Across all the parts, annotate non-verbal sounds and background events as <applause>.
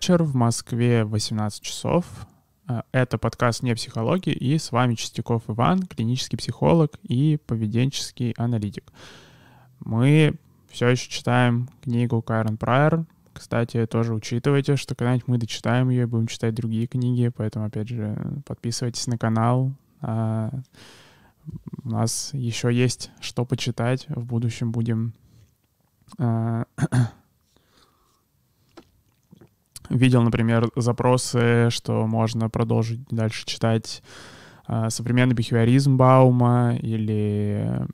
вечер, в Москве 18 часов. Э, это подкаст «Не психология» и с вами Чистяков Иван, клинический психолог и поведенческий аналитик. Мы все еще читаем книгу Карен Прайер. Кстати, тоже учитывайте, что когда-нибудь мы дочитаем ее и будем читать другие книги, поэтому, опять же, подписывайтесь на канал. А, у нас еще есть что почитать. В будущем будем а, Видел, например, запросы, что можно продолжить дальше читать э, современный бихевиоризм Баума или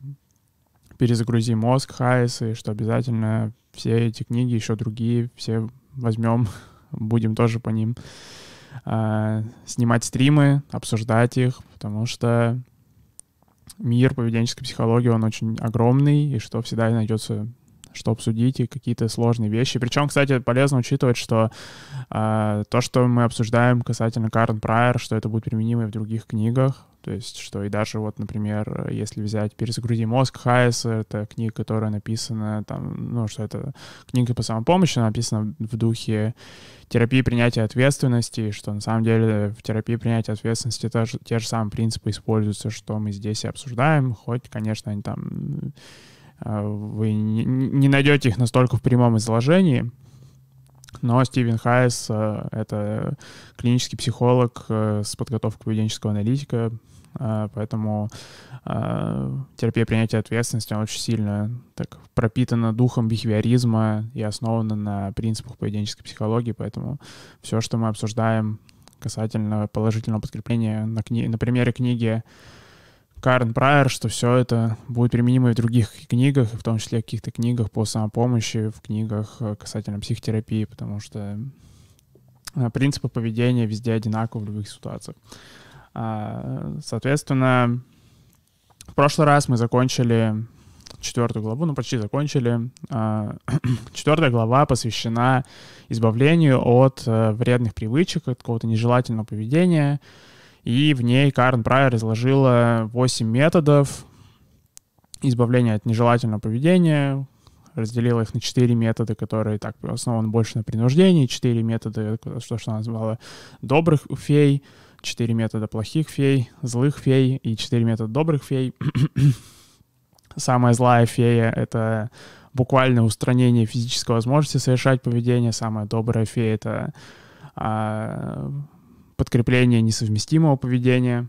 перезагрузи мозг Хайса, и что обязательно все эти книги, еще другие, все возьмем, <laughs> будем тоже по ним э, снимать стримы, обсуждать их, потому что мир поведенческой психологии, он очень огромный, и что всегда найдется что обсудить, и какие-то сложные вещи. Причем, кстати, полезно учитывать, что э, то, что мы обсуждаем касательно Карн Прайер, что это будет применимо и в других книгах, то есть, что и даже вот, например, если взять «Перезагрузи мозг» Хайеса, это книга, которая написана там, ну, что это книга по самопомощи, написана в духе терапии принятия ответственности, что на самом деле в терапии принятия ответственности тоже, те же самые принципы используются, что мы здесь и обсуждаем, хоть, конечно, они там вы не найдете их настолько в прямом изложении, но Стивен Хайс э, — это клинический психолог э, с подготовкой поведенческого аналитика, э, поэтому терапия принятия ответственности. Она очень сильно так пропитана духом бихевиоризма и основана на принципах поведенческой психологии, поэтому все, что мы обсуждаем касательно положительного подкрепления на, кни- на примере книги Карен Прайер, что все это будет применимо и в других книгах, в том числе в каких-то книгах по самопомощи, в книгах э, касательно психотерапии, потому что э, принципы поведения везде одинаковы в любых ситуациях. А, соответственно, в прошлый раз мы закончили четвертую главу, ну почти закончили. А, <clears throat> четвертая глава посвящена избавлению от э, вредных привычек, от какого-то нежелательного поведения, и в ней Карен Прайер изложила 8 методов избавления от нежелательного поведения, разделила их на 4 метода, которые так основаны больше на принуждении, 4 метода, что, что она назвала добрых фей, 4 метода плохих фей, злых фей и 4 метода добрых фей. <clears throat> Самая злая фея — это буквально устранение физической возможности совершать поведение. Самая добрая фея — это а, подкрепление несовместимого поведения.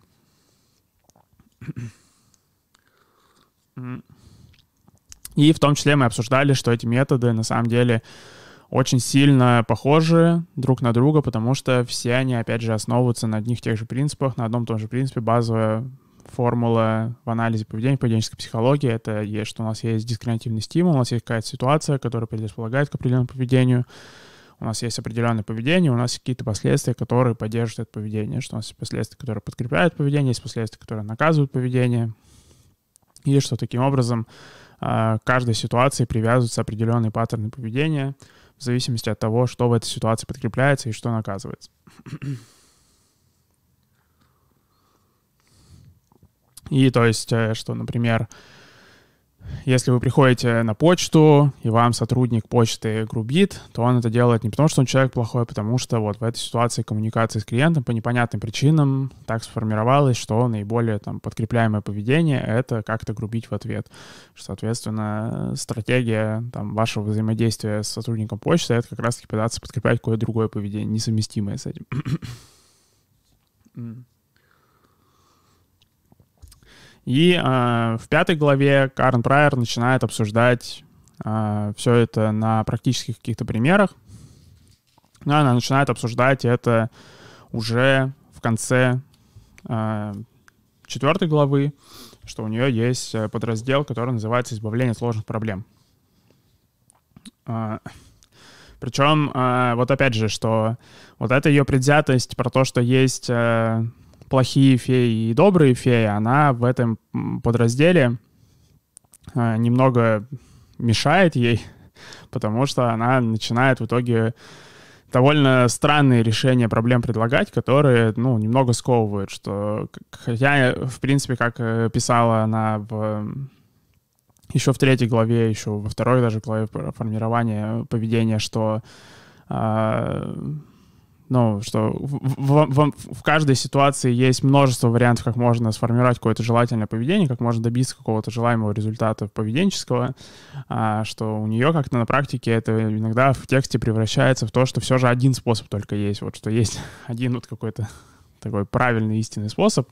И в том числе мы обсуждали, что эти методы на самом деле очень сильно похожи друг на друга, потому что все они, опять же, основываются на одних тех же принципах, на одном и том же принципе. Базовая формула в анализе поведения, поведенческой психологии — это есть, что у нас есть дискриминативный стимул, у нас есть какая-то ситуация, которая предрасполагает к определенному поведению — у нас есть определенное поведение, у нас какие-то последствия, которые поддерживают это поведение, что у нас есть последствия, которые подкрепляют поведение, есть последствия, которые наказывают поведение, и что таким образом а, к каждой ситуации привязываются определенные паттерны поведения в зависимости от того, что в этой ситуации подкрепляется и что наказывается. И то есть, э, что, например, если вы приходите на почту, и вам сотрудник почты грубит, то он это делает не потому, что он человек плохой, а потому что вот в этой ситуации коммуникации с клиентом по непонятным причинам так сформировалось, что наиболее там подкрепляемое поведение — это как-то грубить в ответ. Соответственно, стратегия там, вашего взаимодействия с сотрудником почты — это как раз-таки пытаться подкреплять какое-то другое поведение, несовместимое с этим. <clears throat> И э, в пятой главе Карн Прайер начинает обсуждать э, все это на практических каких-то примерах. Но она начинает обсуждать это уже в конце э, четвертой главы, что у нее есть э, подраздел, который называется «Избавление от сложных проблем». Э, причем, э, вот опять же, что вот эта ее предвзятость про то, что есть... Э, плохие феи и добрые феи, она в этом подразделе а, немного мешает ей, <laughs> потому что она начинает в итоге довольно странные решения проблем предлагать, которые, ну, немного сковывают, что хотя, в принципе, как э, писала она в еще в третьей главе, еще во второй даже главе формирования поведения, что э, ну, что в, в, в, в каждой ситуации есть множество вариантов, как можно сформировать какое-то желательное поведение, как можно добиться какого-то желаемого результата поведенческого, а, что у нее как-то на практике это иногда в тексте превращается в то, что все же один способ только есть, вот что есть <laughs> один вот какой-то такой правильный истинный способ,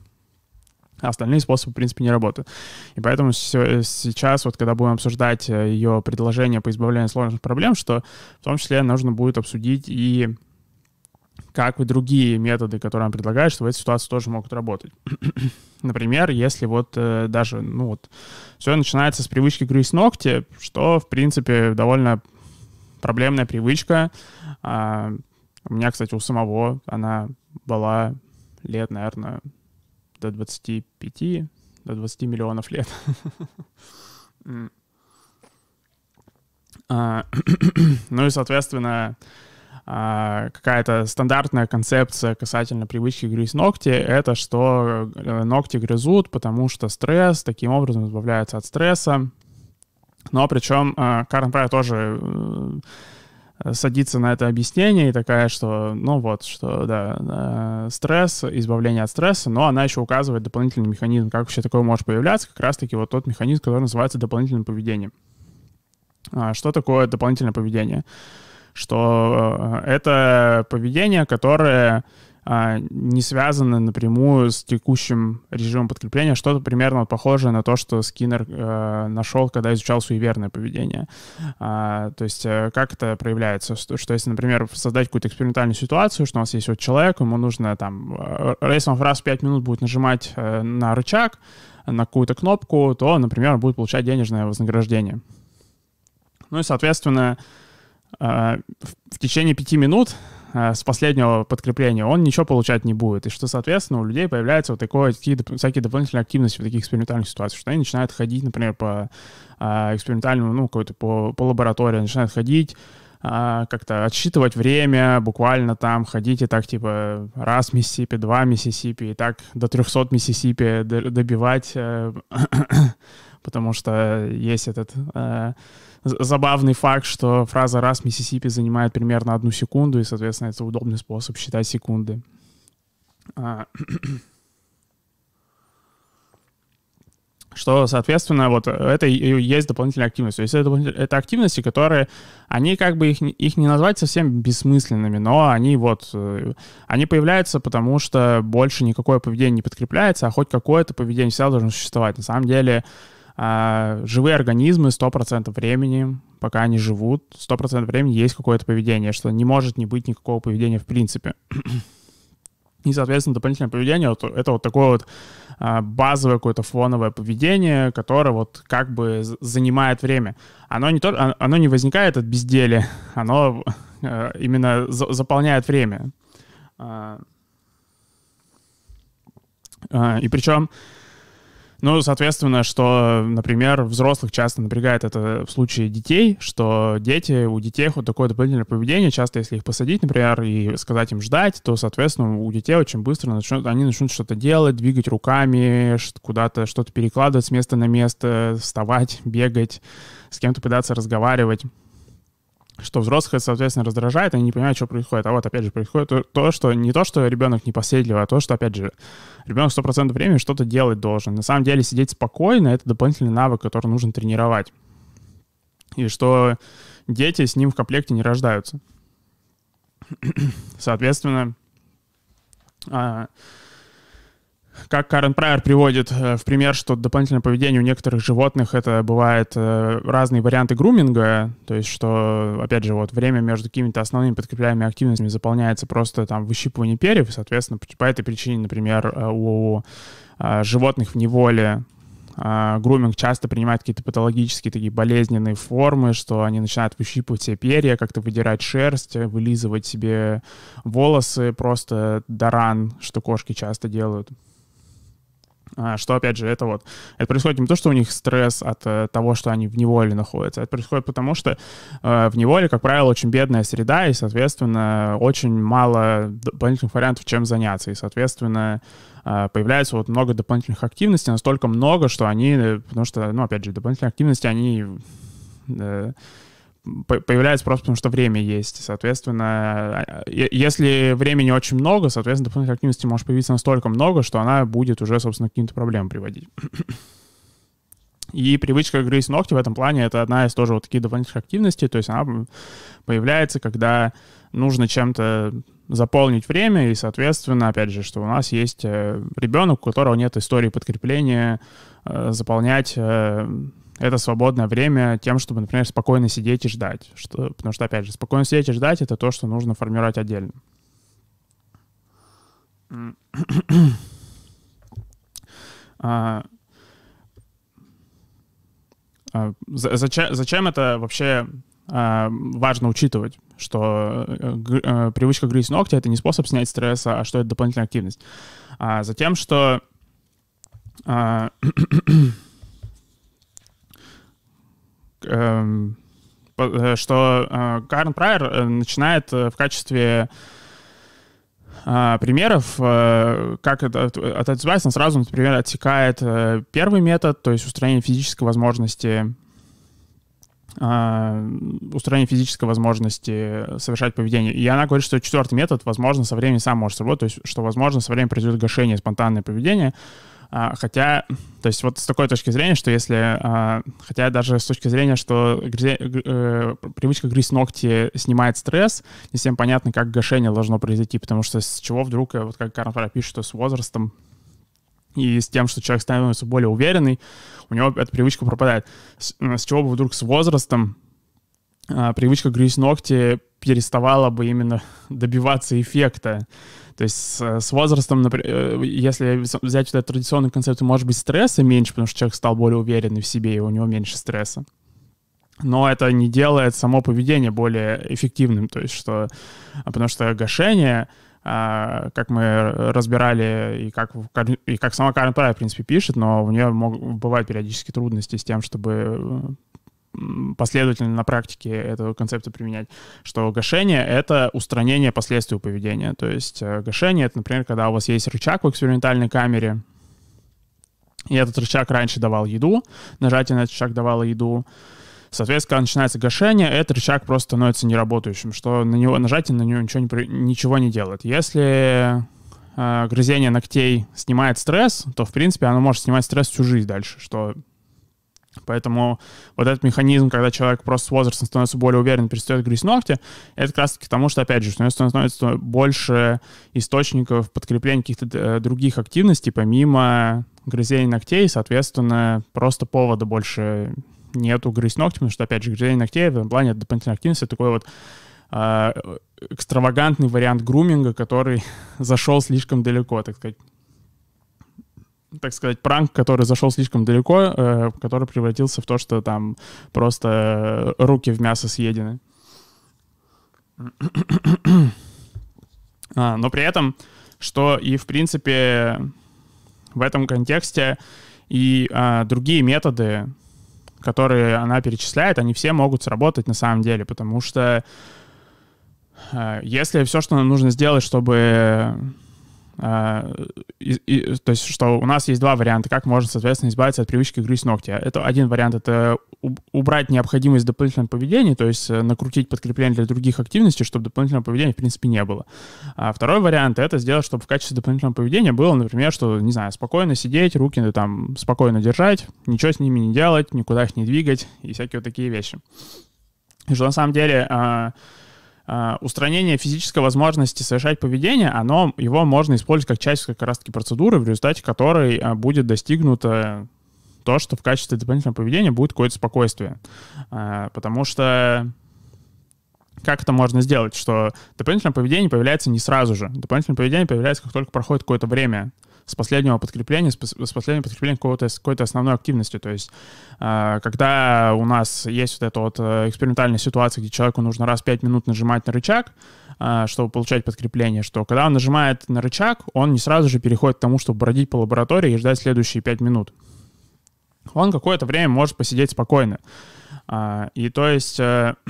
а остальные способы, в принципе, не работают. И поэтому сейчас, вот когда будем обсуждать э, ее предложение по избавлению от сложных проблем, что в том числе нужно будет обсудить и как и другие методы, которые он предлагает, что в этой ситуации тоже могут работать. <clears throat> Например, если вот э, даже, ну вот, все начинается с привычки грызть ногти, что, в принципе, довольно проблемная привычка. А, у меня, кстати, у самого она была лет, наверное, до 25, до 20 миллионов лет. <laughs> А, <clears throat> ну и, соответственно, какая-то стандартная концепция касательно привычки грызть ногти — это что э, ногти грызут, потому что стресс, таким образом избавляются от стресса. Но причем а, Карен Прай тоже э, садится на это объяснение и такая, что, ну вот, что, да, э, стресс, избавление от стресса, но она еще указывает дополнительный механизм, как вообще такое может появляться, как раз-таки вот тот механизм, который называется дополнительным поведением. А, что такое дополнительное поведение? Что э, это поведение, которое а, не связано напрямую с текущим режимом подкрепления, что-то примерно похожее на то, что Скиннер э, нашел, когда изучал суеверное поведение. А, то есть э, как это проявляется? Что, что если, например, создать какую-то экспериментальную ситуацию, что у нас есть вот человек, ему нужно там, если он раз в 5 минут будет нажимать на рычаг, на какую-то кнопку, то, например, он будет получать денежное вознаграждение. Ну и, соответственно, в течение пяти минут а, с последнего подкрепления он ничего получать не будет. И что, соответственно, у людей появляются вот такое, такие, всякие дополнительные активности в таких экспериментальных ситуациях, что они начинают ходить, например, по а, экспериментальному, ну, какой-то по, по лаборатории, начинают ходить, как-то отсчитывать время, буквально там ходить и так типа раз Миссисипи, два Миссисипи, и так до 300 Миссисипи добивать, э, потому что есть этот э, забавный факт, что фраза «раз Миссисипи» занимает примерно одну секунду, и, соответственно, это удобный способ считать секунды. А, <clears throat> что, соответственно, вот это и есть дополнительная активность. То есть это, это активности, которые, они как бы их, их не назвать совсем бессмысленными, но они вот, э, они появляются, потому что больше никакое поведение не подкрепляется, а хоть какое-то поведение всегда должно существовать. На самом деле, а, живые организмы 100% времени, пока они живут, 100% времени есть какое-то поведение, что не может не быть никакого поведения в принципе. И, соответственно, дополнительное поведение вот, это вот такое вот а, базовое какое-то фоновое поведение, которое вот как бы занимает время. Оно не, то, а, оно не возникает от безделия, оно а, именно за, заполняет время. А, и причем ну, соответственно, что, например, взрослых часто напрягает это в случае детей, что дети, у детей вот такое дополнительное поведение, часто если их посадить, например, и сказать им ждать, то, соответственно, у детей очень быстро начнут, они начнут что-то делать, двигать руками, куда-то что-то перекладывать с места на место, вставать, бегать, с кем-то пытаться разговаривать что взрослых это, соответственно, раздражает, они не понимают, что происходит. А вот, опять же, происходит то, что не то, что ребенок непоседливый, а то, что, опять же, ребенок 100% времени что-то делать должен. На самом деле, сидеть спокойно — это дополнительный навык, который нужно тренировать. И что дети с ним в комплекте не рождаются. Соответственно, а, как Карен Прайер приводит э, в пример, что дополнительное поведение у некоторых животных это бывает э, разные варианты груминга, то есть что, опять же, вот время между какими-то основными подкрепляемыми активностями заполняется просто там выщипывание перьев, и, соответственно, по этой причине, например, э, у животных в неволе груминг часто принимает какие-то патологические такие болезненные формы, что они начинают выщипывать себе перья, как-то выдирать шерсть, вылизывать себе волосы просто до ран, что кошки часто делают. А, что, опять же, это вот, это происходит не то, что у них стресс от э, того, что они в неволе находятся, это происходит потому, что э, в неволе, как правило, очень бедная среда, и, соответственно, очень мало дополнительных вариантов, чем заняться, и, соответственно, э, появляется вот много дополнительных активностей, настолько много, что они, потому что, ну, опять же, дополнительные активности, они появляется просто потому, что время есть. Соответственно, если времени очень много, соответственно, дополнительной активности может появиться настолько много, что она будет уже, собственно, к каким-то проблемам приводить. <clears throat> И привычка грызть ногти в этом плане — это одна из тоже вот таких дополнительных активностей, то есть она появляется, когда нужно чем-то заполнить время, и, соответственно, опять же, что у нас есть э, ребенок, у которого нет истории подкрепления, э, заполнять э, это свободное время тем, чтобы, например, спокойно сидеть и ждать. Что, потому что, опять же, спокойно сидеть и ждать — это то, что нужно формировать отдельно. <clears throat> а, а, зачем, зачем это вообще а, важно учитывать, что э, привычка грызть ногти — это не способ снять стресса, а что это дополнительная активность. А затем, что а, <clears throat> что Карн Прайер начинает в качестве примеров, как это от избавиться, сразу, например, отсекает первый метод, то есть устранение физической возможности устранение физической возможности совершать поведение. И она говорит, что четвертый метод, возможно, со временем сам может сработать, то есть, что, возможно, со временем произойдет гашение спонтанное поведение, хотя, то есть вот с такой точки зрения, что если, а, хотя даже с точки зрения, что грызе, э, привычка грызть ногти снимает стресс, не всем понятно, как гашение должно произойти, потому что с чего вдруг, э, вот как Карл пишет, что с возрастом и с тем, что человек становится более уверенный, у него эта привычка пропадает. С, с чего бы вдруг с возрастом а, привычка грызть ногти переставала бы именно <laughs> добиваться эффекта. То есть с, с возрастом, например, э, если взять вот этот традиционный концепт, может быть стресса меньше, потому что человек стал более уверенный в себе, и у него меньше стресса. Но это не делает само поведение более эффективным. То есть что... А, потому что гашение — а, как мы разбирали, и как, и как сама Карен Прай, в принципе, пишет, но у нее могут, бывают периодически трудности с тем, чтобы последовательно на практике эту концепцию применять, что гашение — это устранение последствий поведения. То есть э, гашение — это, например, когда у вас есть рычаг в экспериментальной камере, и этот рычаг раньше давал еду, нажатие на этот рычаг давало еду, Соответственно, когда начинается гашение, этот рычаг просто становится неработающим, что на него нажатие на него ничего не, ничего не делает. Если э, грызение ногтей снимает стресс, то, в принципе, оно может снимать стресс всю жизнь дальше, что Поэтому вот этот механизм, когда человек просто с возрастом становится более уверен, перестает грызть ногти, это как раз таки потому, что, опять же, него становится больше источников подкрепления каких-то э, других активностей, помимо грызения ногтей, соответственно, просто повода больше нету грызть ногти, потому что, опять же, грызение ногтей в этом плане это дополнительная активность, это такой вот э, экстравагантный вариант груминга, который <laughs> зашел слишком далеко, так сказать. Так сказать, пранк, который зашел слишком далеко, э, который превратился в то, что там просто руки в мясо съедены. а, но при этом, что и в принципе в этом контексте и а, другие методы которые она перечисляет, они все могут сработать на самом деле, потому что э, если все, что нам нужно сделать, чтобы и, и, то есть, что у нас есть два варианта, как можно, соответственно, избавиться от привычки грызть ногти. Это один вариант — это убрать необходимость дополнительного поведения, то есть э, накрутить подкрепление для других активностей, чтобы дополнительного поведения, в принципе, не было. А второй вариант — это сделать, чтобы в качестве дополнительного поведения было, например, что, не знаю, спокойно сидеть, руки там спокойно держать, ничего с ними не делать, никуда их не двигать и всякие вот такие вещи. И что на самом деле Uh, устранение физической возможности совершать поведение, оно, его можно использовать как часть как раз-таки процедуры, в результате которой uh, будет достигнуто то, что в качестве дополнительного поведения будет какое-то спокойствие. Uh, потому что как это можно сделать, что дополнительное поведение появляется не сразу же. Дополнительное поведение появляется, как только проходит какое-то время с последнего подкрепления, с, последнего подкрепления какой-то, какой-то основной активности. То есть, э, когда у нас есть вот эта вот э, экспериментальная ситуация, где человеку нужно раз в 5 минут нажимать на рычаг, э, чтобы получать подкрепление, что когда он нажимает на рычаг, он не сразу же переходит к тому, чтобы бродить по лаборатории и ждать следующие 5 минут. Он какое-то время может посидеть спокойно. Э, и то есть... Э, <clears throat>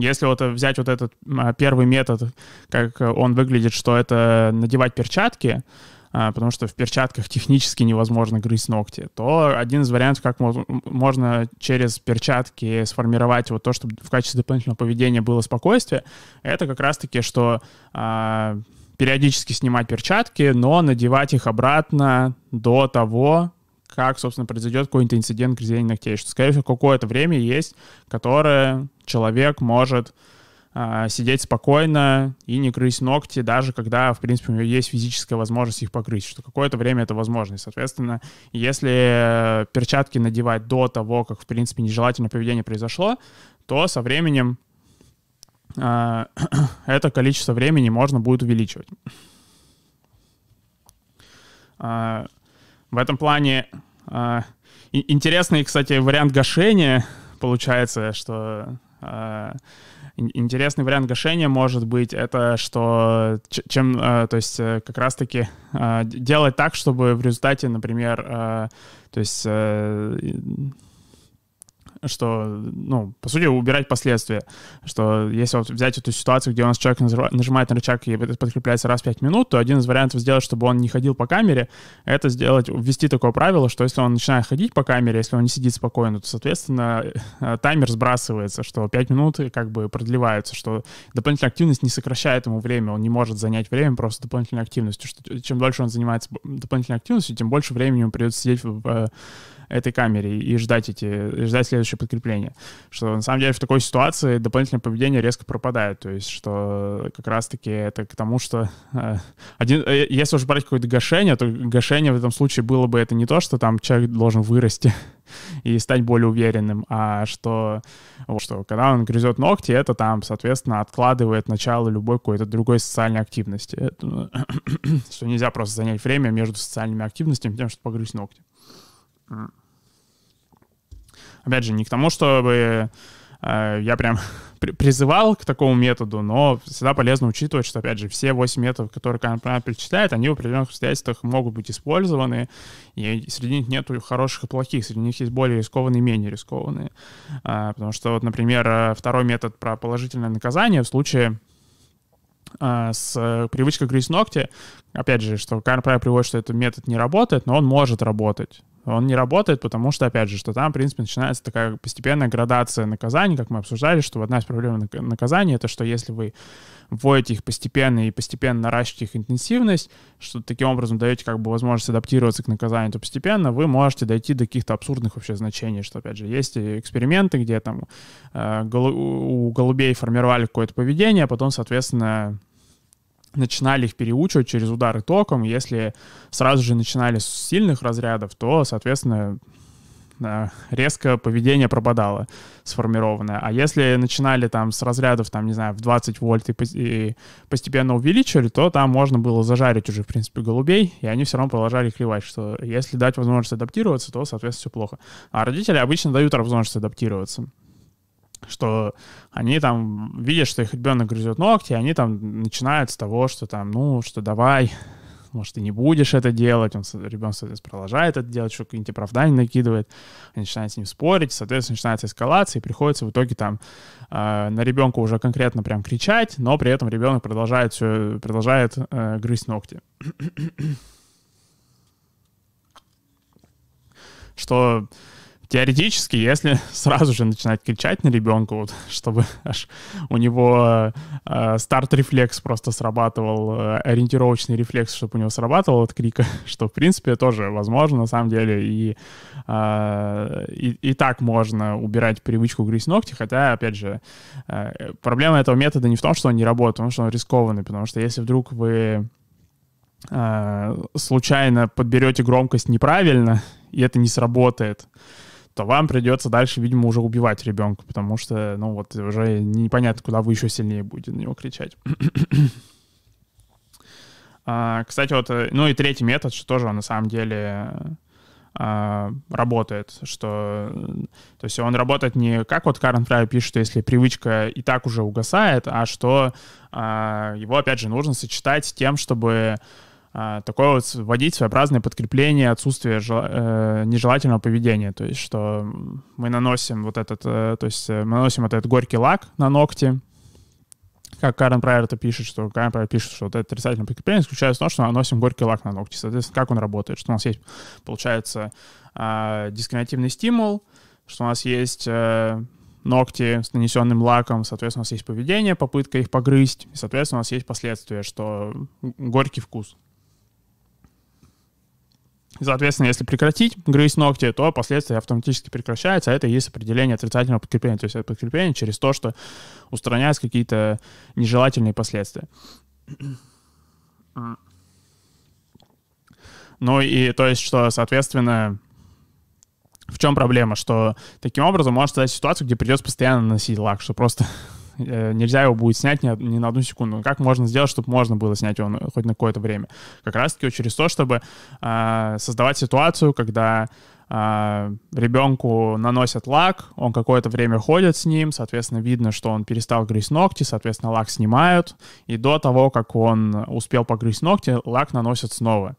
Если вот взять вот этот первый метод, как он выглядит, что это надевать перчатки, а, потому что в перчатках технически невозможно грызть ногти, то один из вариантов, как можно через перчатки сформировать вот то, чтобы в качестве дополнительного поведения было спокойствие, это как раз-таки, что а, периодически снимать перчатки, но надевать их обратно до того, как, собственно, произойдет какой-то инцидент грызения ногтей. Что, скорее всего, какое-то время есть, которое человек может а, сидеть спокойно и не грызть ногти, даже когда, в принципе, у него есть физическая возможность их погрызть, что какое-то время это возможно. И, соответственно, если перчатки надевать до того, как, в принципе, нежелательное поведение произошло, то со временем а, <clears throat> это количество времени можно будет увеличивать. А, в этом плане интересный, кстати, вариант гашения получается, что интересный вариант гашения может быть это, что чем, э, то есть э, как раз-таки э, делать так, чтобы в результате, например, то есть что, ну, по сути, убирать последствия. Что если вот взять эту ситуацию, где у нас человек нажимает на рычаг и подкрепляется раз в 5 минут, то один из вариантов сделать, чтобы он не ходил по камере, это сделать, ввести такое правило, что если он начинает ходить по камере, если он не сидит спокойно, то, соответственно, э, таймер сбрасывается, что 5 минут как бы продлеваются, что дополнительная активность не сокращает ему время, он не может занять время просто дополнительной активностью, что чем дольше он занимается дополнительной активностью, тем больше времени ему придется сидеть в этой камере и ждать эти, и ждать следующее подкрепление. Что на самом деле в такой ситуации дополнительное поведение резко пропадает. То есть, что как раз-таки это к тому, что э, один, э, если уж брать какое-то гашение, то гашение в этом случае было бы это не то, что там человек должен вырасти <laughs> и стать более уверенным, а что, вот, что когда он грызет ногти, это там, соответственно, откладывает начало любой какой-то другой социальной активности. Это, <clears throat> что нельзя просто занять время между социальными активностями тем, чтобы погрызть ногти. Опять же, не к тому, чтобы э, я прям призывал к такому методу, но всегда полезно учитывать, что, опять же, все 8 методов, которые Канапрана перечисляет, они в определенных обстоятельствах могут быть использованы, и среди них нет хороших и плохих, среди них есть более рискованные и менее рискованные. А, потому что, вот, например, э, второй метод про положительное наказание в случае а, с привычкой грызть ногти, опять же, что Карн приводит, что этот метод не работает, но он может работать он не работает, потому что, опять же, что там, в принципе, начинается такая постепенная градация наказаний, как мы обсуждали, что одна из проблем наказания — это что если вы вводите их постепенно и постепенно наращиваете их интенсивность, что таким образом даете как бы возможность адаптироваться к наказанию, то постепенно вы можете дойти до каких-то абсурдных вообще значений, что, опять же, есть эксперименты, где там э, у голубей формировали какое-то поведение, а потом, соответственно, начинали их переучивать через удары током. Если сразу же начинали с сильных разрядов, то, соответственно, резко поведение пропадало сформированное. А если начинали там с разрядов, там, не знаю, в 20 вольт и, постепенно увеличивали, то там можно было зажарить уже, в принципе, голубей, и они все равно продолжали клевать, что если дать возможность адаптироваться, то, соответственно, все плохо. А родители обычно дают возможность адаптироваться что они там видят, что их ребенок грызет ногти, они там начинают с того, что там, ну, что давай, может, ты не будешь это делать, он, ребенок, соответственно, продолжает это делать, что какие-нибудь оправдания накидывает, они начинают с ним спорить, соответственно, начинается эскалация, и приходится в итоге там э, на ребенка уже конкретно прям кричать, но при этом ребенок продолжает все, продолжает э, грызть ногти. <clears throat> что теоретически, если <laughs> сразу же начинать кричать на ребенка, вот, <laughs> чтобы аж у него э, старт-рефлекс просто срабатывал, э, ориентировочный рефлекс, чтобы у него срабатывал от крика, <laughs> что, в принципе, тоже возможно, на самом деле, и, э, и, и так можно убирать привычку грызть ногти, хотя, опять же, э, проблема этого метода не в том, что он не работает, потому что он рискованный, потому что если вдруг вы э, случайно подберете громкость неправильно, и это не сработает, то вам придется дальше, видимо, уже убивать ребенка, потому что, ну, вот уже непонятно, куда вы еще сильнее будете на него кричать. а, кстати, вот, э, ну и третий метод, что тоже на самом деле а, работает, что, то есть он работает не как вот Карен Фрай пишет, что если привычка и так уже угасает, а что а, его, опять же, нужно сочетать с тем, чтобы такое вот вводить своеобразное подкрепление отсутствия э, нежелательного поведения. То есть, что мы наносим вот этот, э, то есть э, мы наносим вот этот горький лак на ногти, как Карен Прайер это пишет, что Карен Прайер пишет, что вот это отрицательное подкрепление заключается в том, что мы наносим горький лак на ногти. Соответственно, как он работает? Что у нас есть, получается, э, дискриминативный стимул, что у нас есть э, ногти с нанесенным лаком, соответственно, у нас есть поведение, попытка их погрызть, и, соответственно, у нас есть последствия, что горький вкус. Соответственно, если прекратить грызть ногти, то последствия автоматически прекращаются, а это и есть определение отрицательного подкрепления. То есть это подкрепление через то, что устраняются какие-то нежелательные последствия. Ну и то есть, что, соответственно, в чем проблема? Что таким образом может стать ситуация, где придется постоянно носить лак, что просто нельзя его будет снять ни, ни на одну секунду. Как можно сделать, чтобы можно было снять его хоть на какое-то время? Как раз-таки через то, чтобы э, создавать ситуацию, когда а, ребенку наносят лак, он какое-то время ходит с ним, соответственно, видно, что он перестал грызть ногти, соответственно, лак снимают, и до того, как он успел погрызть ногти, лак наносят снова.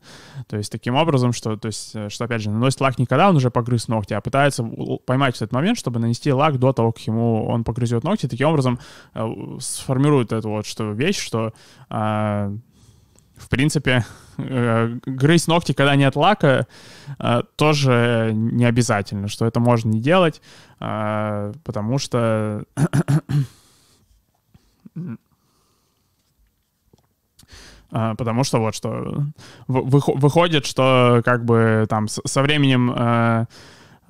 То есть таким образом, что, то есть, э, что опять же, наносит лак не когда он уже погрыз ногти, а пытается поймать этот момент, чтобы нанести лак до того, как ему он погрызет ногти, таким образом э, сформирует эту вот что вещь, что а, в принципе, э, грызть ногти, когда нет лака, э, тоже не обязательно, что это можно не делать, э, потому что... <clears throat> Потому что вот что выходит, что как бы там со временем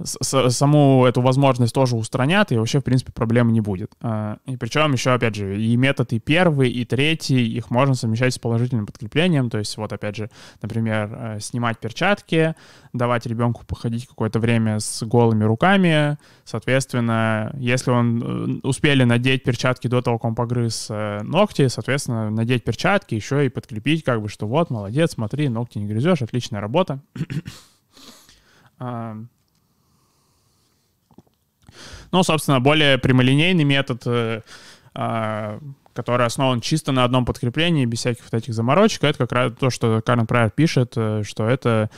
саму эту возможность тоже устранят, и вообще, в принципе, проблемы не будет. А, и причем еще, опять же, и метод и первый, и третий, их можно совмещать с положительным подкреплением, то есть вот, опять же, например, э, снимать перчатки, давать ребенку походить какое-то время с голыми руками, соответственно, если он э, успели надеть перчатки до того, как он погрыз э, ногти, соответственно, надеть перчатки, еще и подкрепить, как бы, что вот, молодец, смотри, ногти не грызешь, отличная работа. <coughs> Ну, собственно, более прямолинейный метод, э, а, который основан чисто на одном подкреплении, без всяких вот этих заморочек, это как раз то, что Карен Прайер пишет, э, что это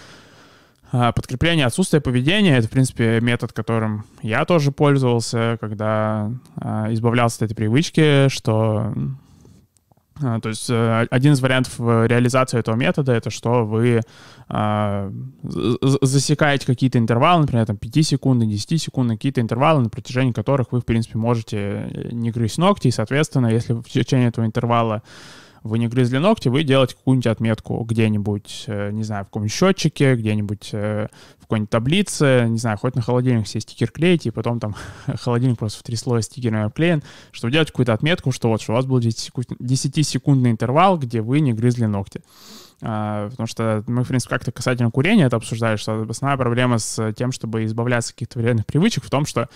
а, подкрепление отсутствия поведения. Это, в принципе, метод, которым я тоже пользовался, когда а, избавлялся от этой привычки, что то есть э, один из вариантов э, реализации этого метода — это что вы а, засекаете какие-то интервалы, например, там 5 секунд, 10 секунд, какие-то интервалы, на протяжении которых вы, в принципе, можете э, не грызть ногти, и, соответственно, если в течение этого интервала вы не грызли ногти, вы делаете какую-нибудь отметку где-нибудь, не знаю, в каком-нибудь счетчике, где-нибудь какой-нибудь таблице, не знаю, хоть на холодильник себе стикер клеите, и потом там <laughs> холодильник просто в три слоя стикерами обклеен, чтобы делать какую-то отметку, что вот, что у вас был 10-секундный интервал, где вы не грызли ногти. А, потому что мы, в принципе, как-то касательно курения это обсуждали, что основная проблема с тем, чтобы избавляться от каких-то вредных привычек в том, что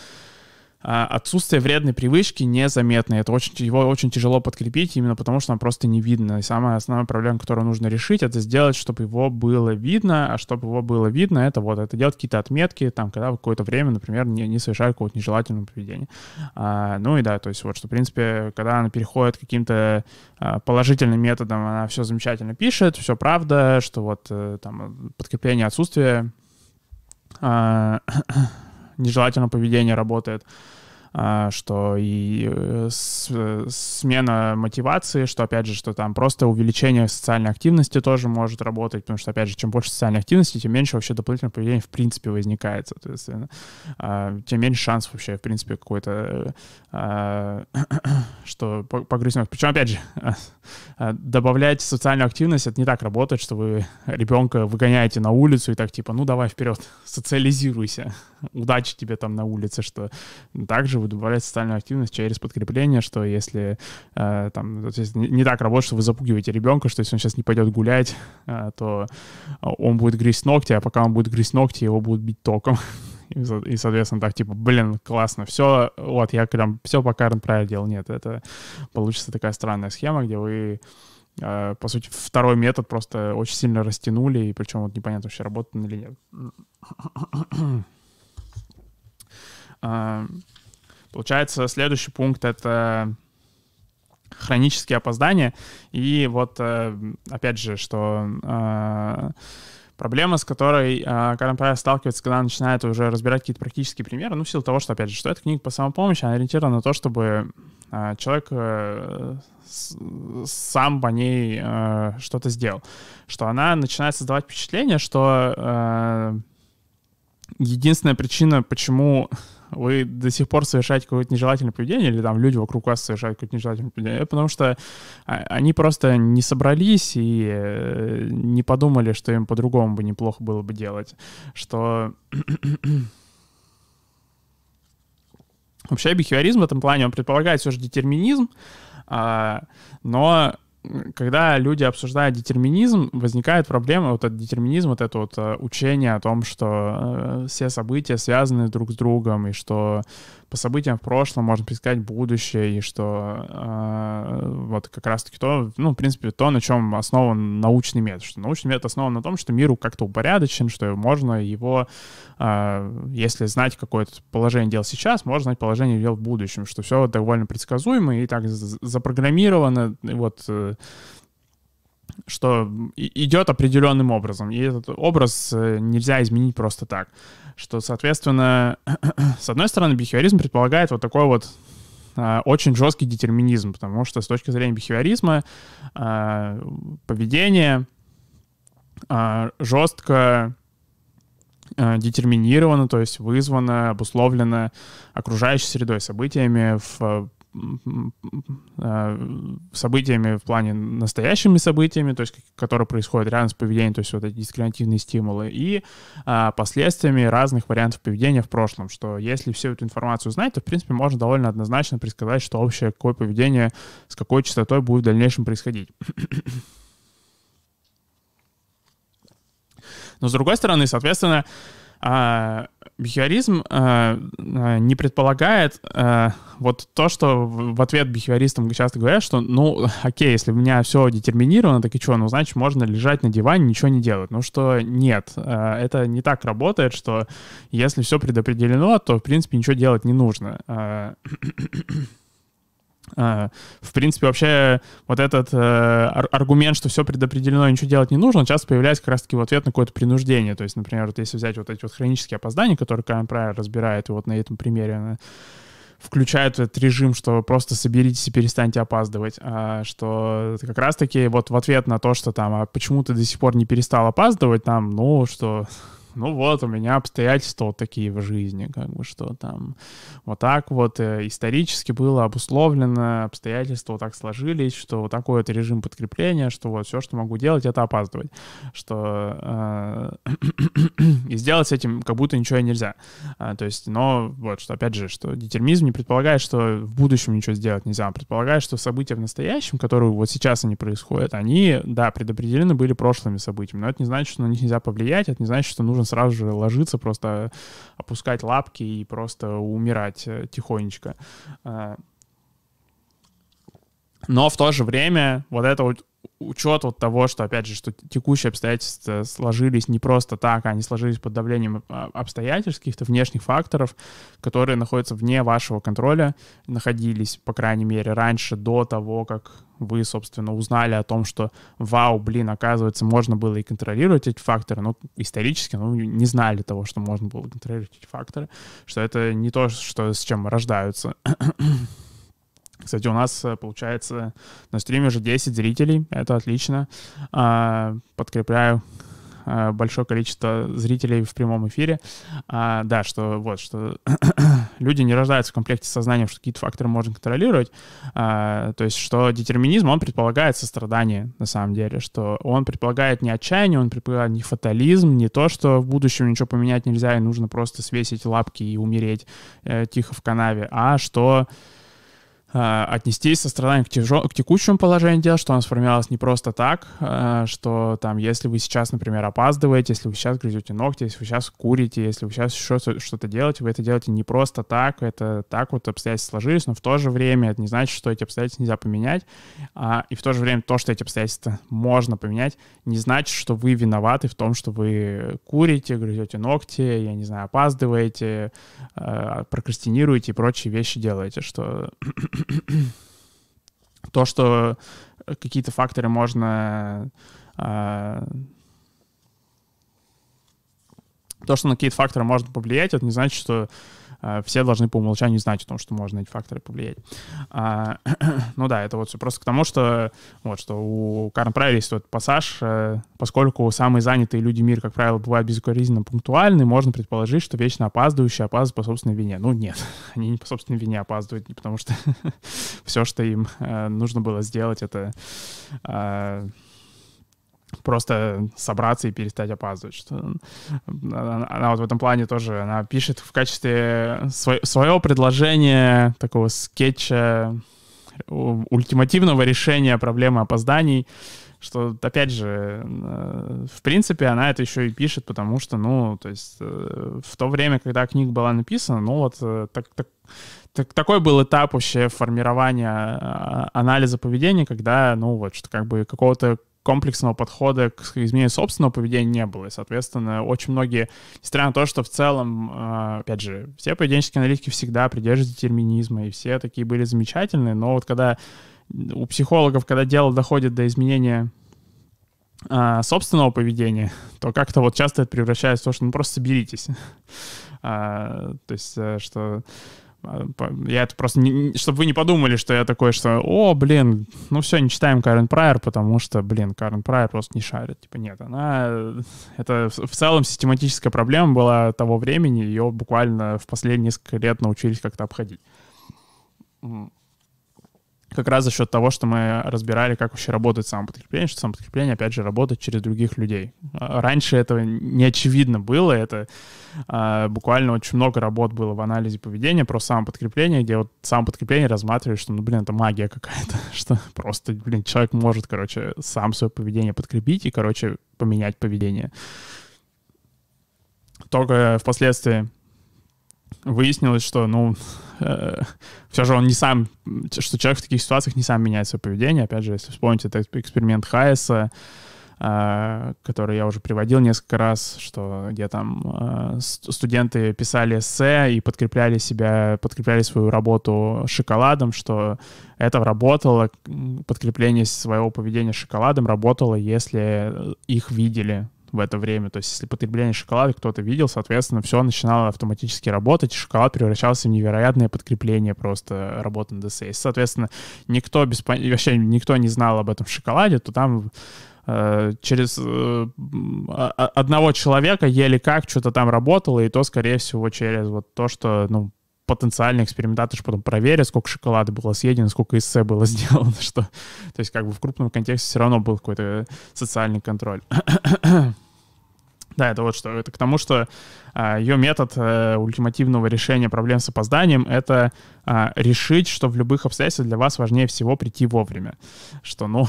отсутствие вредной привычки незаметно. Это очень, его очень тяжело подкрепить, именно потому что он просто не видно. И самая основная проблема, которую нужно решить, это сделать, чтобы его было видно, а чтобы его было видно, это вот, это делать какие-то отметки, там, когда в какое-то время, например, не, не совершают какого-то нежелательного поведения. А, ну и да, то есть вот, что, в принципе, когда она переходит к каким-то а, положительным методам, она все замечательно пишет, все правда, что вот э, там подкрепление отсутствия а, <coughs> нежелательного поведения работает. А, что и э, смена мотивации, что, опять же, что там просто увеличение социальной активности тоже может работать, потому что, опять же, чем больше социальной активности, тем меньше вообще дополнительного поведения в принципе возникает, соответственно. А, тем меньше шансов вообще, в принципе, какой-то, а, <clears throat> что погрызть. Причем, опять же, <laughs> добавлять социальную активность, это не так работает, что вы ребенка выгоняете на улицу и так типа, ну давай вперед, <laughs> социализируйся, удачи тебе там на улице, что также вы добавляете социальную активность через подкрепление, что если э, там не, не так работает, что вы запугиваете ребенка, что если он сейчас не пойдет гулять, э, то он будет грызть ногти, а пока он будет грызть ногти, его будут бить током. <laughs> И, соответственно, так, типа, блин, классно, все, вот, я прям все по Карен правильно делал. Нет, это получится такая странная схема, где вы э, по сути, второй метод просто очень сильно растянули, и причем вот непонятно, вообще работает или нет. <clears throat> Получается, следующий пункт — это хронические опоздания. И вот, э, опять же, что э, Проблема, с которой э, Карен сталкивается, когда начинает уже разбирать какие-то практические примеры, ну, в силу того, что, опять же, что эта книга по самопомощи, она ориентирована на то, чтобы человек сам по ней что-то сделал. Что она начинает создавать впечатление, что единственная причина, почему вы до сих пор совершаете какое-то нежелательное поведение, или там люди вокруг вас совершают какое-то нежелательное поведение, потому что а, они просто не собрались и э, не подумали, что им по-другому бы неплохо было бы делать. Что... <clears throat> Вообще бихевиоризм в этом плане, он предполагает все же детерминизм, а, но когда люди обсуждают детерминизм, возникает проблема, вот этот детерминизм, вот это вот э, учение о том, что э, все события связаны друг с другом, и что по событиям в прошлом можно предсказать будущее, и что э, вот как раз-таки то, ну, в принципе, то, на чем основан научный метод, что научный метод основан на том, что миру как-то упорядочен, что можно его, э, если знать какое-то положение дел сейчас, можно знать положение дел в будущем, что все довольно предсказуемо и так запрограммировано, вот э, что идет определенным образом, и этот образ э, нельзя изменить просто так. Что, соответственно, <clears throat> с одной стороны, бихевиоризм предполагает вот такой вот э, очень жесткий детерминизм, потому что с точки зрения бихевиоризма э, поведение э, жестко детерминировано, то есть вызвано, обусловлено окружающей средой, событиями в событиями в плане настоящими событиями, то есть которые происходят рядом с поведением, то есть вот эти дискриминативные стимулы, и а, последствиями разных вариантов поведения в прошлом, что если всю эту информацию знать, то, в принципе, можно довольно однозначно предсказать, что общее какое поведение с какой частотой будет в дальнейшем происходить. Но, с другой стороны, соответственно, а, бихевиоризм а, а, не предполагает а, вот то, что в ответ бихевиористам часто говорят, что, ну, окей, если у меня все детерминировано, так и что, ну, значит, можно лежать на диване, ничего не делать. Ну, что нет, а, это не так работает, что если все предопределено, то, в принципе, ничего делать не нужно. А, в принципе, вообще вот этот э, аргумент, что все предопределено, ничего делать не нужно, часто появляется как раз-таки в ответ на какое-то принуждение. То есть, например, вот если взять вот эти вот хронические опоздания, которые Каин Прайер разбирает, и вот на этом примере она включает этот режим, что просто соберитесь и перестаньте опаздывать, а, что как раз-таки вот в ответ на то, что там, а почему ты до сих пор не перестал опаздывать, там, ну, что ну вот, у меня обстоятельства вот такие в жизни, как бы, что там вот так вот э, исторически было обусловлено, обстоятельства вот так сложились, что вот такой вот режим подкрепления, что вот все, что могу делать, это опаздывать, что э, <clears throat> и сделать с этим как будто ничего нельзя. А, то есть, но вот, что опять же, что детерминизм не предполагает, что в будущем ничего сделать нельзя, предполагает, что события в настоящем, которые вот сейчас они происходят, они, да, предопределены были прошлыми событиями, но это не значит, что на них нельзя повлиять, это не значит, что нужно сразу же ложиться, просто опускать лапки и просто умирать э, тихонечко. А, но в то же время вот это вот учет вот того, что, опять же, что текущие обстоятельства сложились не просто так, а они сложились под давлением а, обстоятельств, каких-то внешних факторов, которые находятся вне вашего контроля, находились, по крайней мере, раньше, до того, как вы, собственно, узнали о том, что, вау, блин, оказывается, можно было и контролировать эти факторы, ну, исторически, ну, не знали того, что можно было контролировать эти факторы, что это не то, что, с чем рождаются. Кстати, у нас э, получается на стриме уже 10 зрителей, это отлично. А, подкрепляю а, большое количество зрителей в прямом эфире. А, да, что вот, что <clears throat> люди не рождаются в комплекте сознанием, что какие-то факторы можно контролировать. А, то есть, что детерминизм, он предполагает сострадание, на самом деле, что он предполагает не отчаяние, он предполагает не фатализм, не то, что в будущем ничего поменять нельзя и нужно просто свесить лапки и умереть э, тихо в канаве, а что Э, отнестись со страданием к, тяжел... к текущему положению дел, что оно сформировалось не просто так, э, что там, если вы сейчас, например, опаздываете, если вы сейчас грызете ногти, если вы сейчас курите, если вы сейчас еще что-то делаете, вы это делаете не просто так, это так вот обстоятельства сложились, но в то же время это не значит, что эти обстоятельства нельзя поменять, а, и в то же время то, что эти обстоятельства можно поменять, не значит, что вы виноваты в том, что вы курите, грызете ногти, я не знаю, опаздываете, э, прокрастинируете и прочие вещи делаете, что <clears throat> то, что э, какие-то факторы можно... Э, то, что на какие-то факторы можно повлиять, это не значит, что все должны по умолчанию знать о том, что можно эти факторы повлиять. А, <clears throat> ну да, это вот все просто к тому, что вот что у Карн Прайер есть вот пассаж, э, поскольку самые занятые люди мира, как правило, бывают безукоризненно пунктуальны, можно предположить, что вечно опаздывающие опаздывают по собственной вине. Ну нет, <laughs> они не по собственной вине опаздывают, не потому что <laughs> все, что им э, нужно было сделать, это э, просто собраться и перестать опаздывать. Что она, она вот в этом плане тоже, она пишет в качестве свое, своего предложения такого скетча ультимативного решения проблемы опозданий, что, опять же, э, в принципе, она это еще и пишет, потому что, ну, то есть э, в то время, когда книга была написана, ну, вот э, так, так, так, такой был этап вообще формирования а, анализа поведения, когда, ну, вот, что как бы какого-то комплексного подхода к изменению собственного поведения не было. И, соответственно, очень многие, несмотря на то, что в целом, а, опять же, все поведенческие аналитики всегда придерживаются детерминизма, и все такие были замечательные, но вот когда у психологов, когда дело доходит до изменения а, собственного поведения, то как-то вот часто это превращается в то, что ну просто соберитесь. <laughs> а, то есть, э, что я это просто, не, чтобы вы не подумали, что я такой, что, о, блин, ну все, не читаем Карен Прайер, потому что, блин, Карен Прайер просто не шарит. Типа нет, она, это в целом систематическая проблема была того времени, ее буквально в последние несколько лет научились как-то обходить как раз за счет того, что мы разбирали, как вообще работает самоподкрепление, что самоподкрепление, опять же, работает через других людей. А, раньше этого не очевидно было, это а, буквально очень много работ было в анализе поведения про самоподкрепление, где вот самоподкрепление рассматривает, что, ну, блин, это магия какая-то, <laughs> что просто, блин, человек может, короче, сам свое поведение подкрепить и, короче, поменять поведение. Только впоследствии выяснилось, что, ну, э, все же он не сам, что человек в таких ситуациях не сам меняет свое поведение. Опять же, если вспомните этот эксперимент Хайеса, э, который я уже приводил несколько раз, что где там э, студенты писали эссе и подкрепляли себя, подкрепляли свою работу шоколадом, что это работало, подкрепление своего поведения шоколадом работало, если их видели в это время. То есть если потребление шоколада кто-то видел, соответственно, все начинало автоматически работать, и шоколад превращался в невероятное подкрепление просто работы на ДС. Если, соответственно, никто без, вообще никто не знал об этом шоколаде, то там э, через э, одного человека еле как что-то там работало, и то, скорее всего, через вот то, что, ну, потенциальный экспериментатор потом проверит, сколько шоколада было съедено, сколько эссе было <laughs> сделано, что... То есть как бы в крупном контексте все равно был какой-то социальный контроль. Да, это вот что. Это к тому, что а, ее метод а, ультимативного решения проблем с опозданием — это а, решить, что в любых обстоятельствах для вас важнее всего прийти вовремя. Что, ну,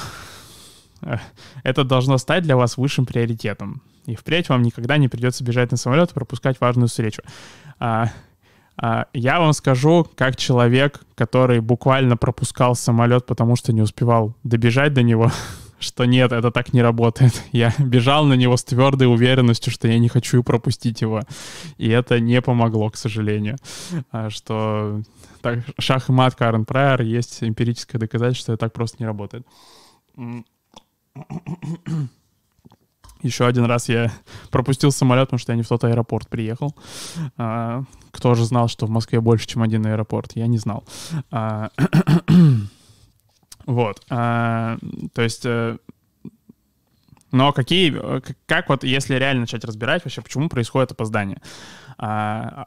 <laughs> это должно стать для вас высшим приоритетом. И впредь вам никогда не придется бежать на самолет и пропускать важную встречу. А, а, я вам скажу, как человек, который буквально пропускал самолет, потому что не успевал добежать до него, <laughs> что нет, это так не работает. <laughs> Я бежал на него с твердой уверенностью, что я не хочу пропустить его. И это не помогло, к сожалению. А, что так, шах и мат Карен Прайер есть эмпирическое доказательство, что это так просто не работает. <coughs> Еще один раз я пропустил самолет, потому что я не в тот аэропорт приехал. А, кто же знал, что в Москве больше, чем один аэропорт? Я не знал. <coughs> А, вот. А, то есть... Э, но какие... Как вот, если реально начать разбирать вообще, почему происходит опоздание? А,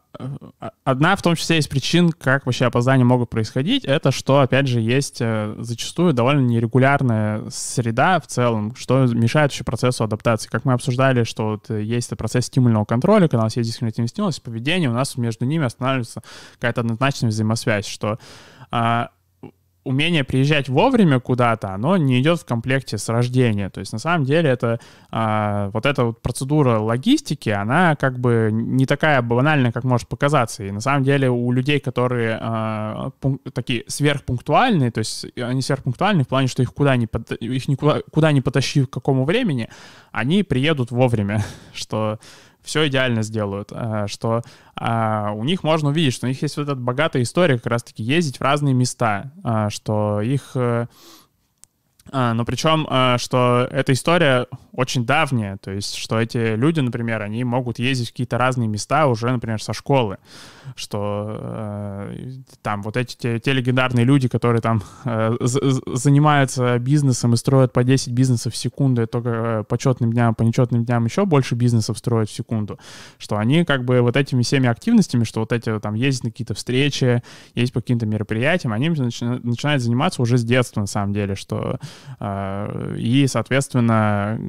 а, одна в том числе из причин, как вообще опоздания могут происходить, это что, опять же, есть э, зачастую довольно нерегулярная среда в целом, что мешает вообще процессу адаптации. Как мы обсуждали, что вот есть процесс стимульного контроля, когда у нас есть дискриминативный стимул, поведение, у нас между ними останавливается какая-то однозначная взаимосвязь, что а, умение приезжать вовремя куда-то, оно не идет в комплекте с рождения. То есть на самом деле это а, вот эта вот процедура логистики, она как бы не такая банальная, как может показаться. И на самом деле у людей, которые а, пунк, такие сверхпунктуальные, то есть они сверхпунктуальны в плане, что их куда ни, их никуда куда ни потащи к какому времени, они приедут вовремя, <laughs> что все идеально сделают, э, что а, у них можно увидеть, что у них есть вот эта богатая история как раз-таки ездить в разные места, а, что их... Э, а, но причем, что эта история очень давнее, то есть что эти люди, например, они могут ездить в какие-то разные места уже, например, со школы, что э, там вот эти те, те легендарные люди, которые там э, занимаются бизнесом и строят по 10 бизнесов в секунду, и только по четным дням, по нечетным дням еще больше бизнесов строят в секунду, что они как бы вот этими всеми активностями, что вот эти там ездить на какие-то встречи, ездить по каким-то мероприятиям, они начинают заниматься уже с детства на самом деле, что э, и, соответственно,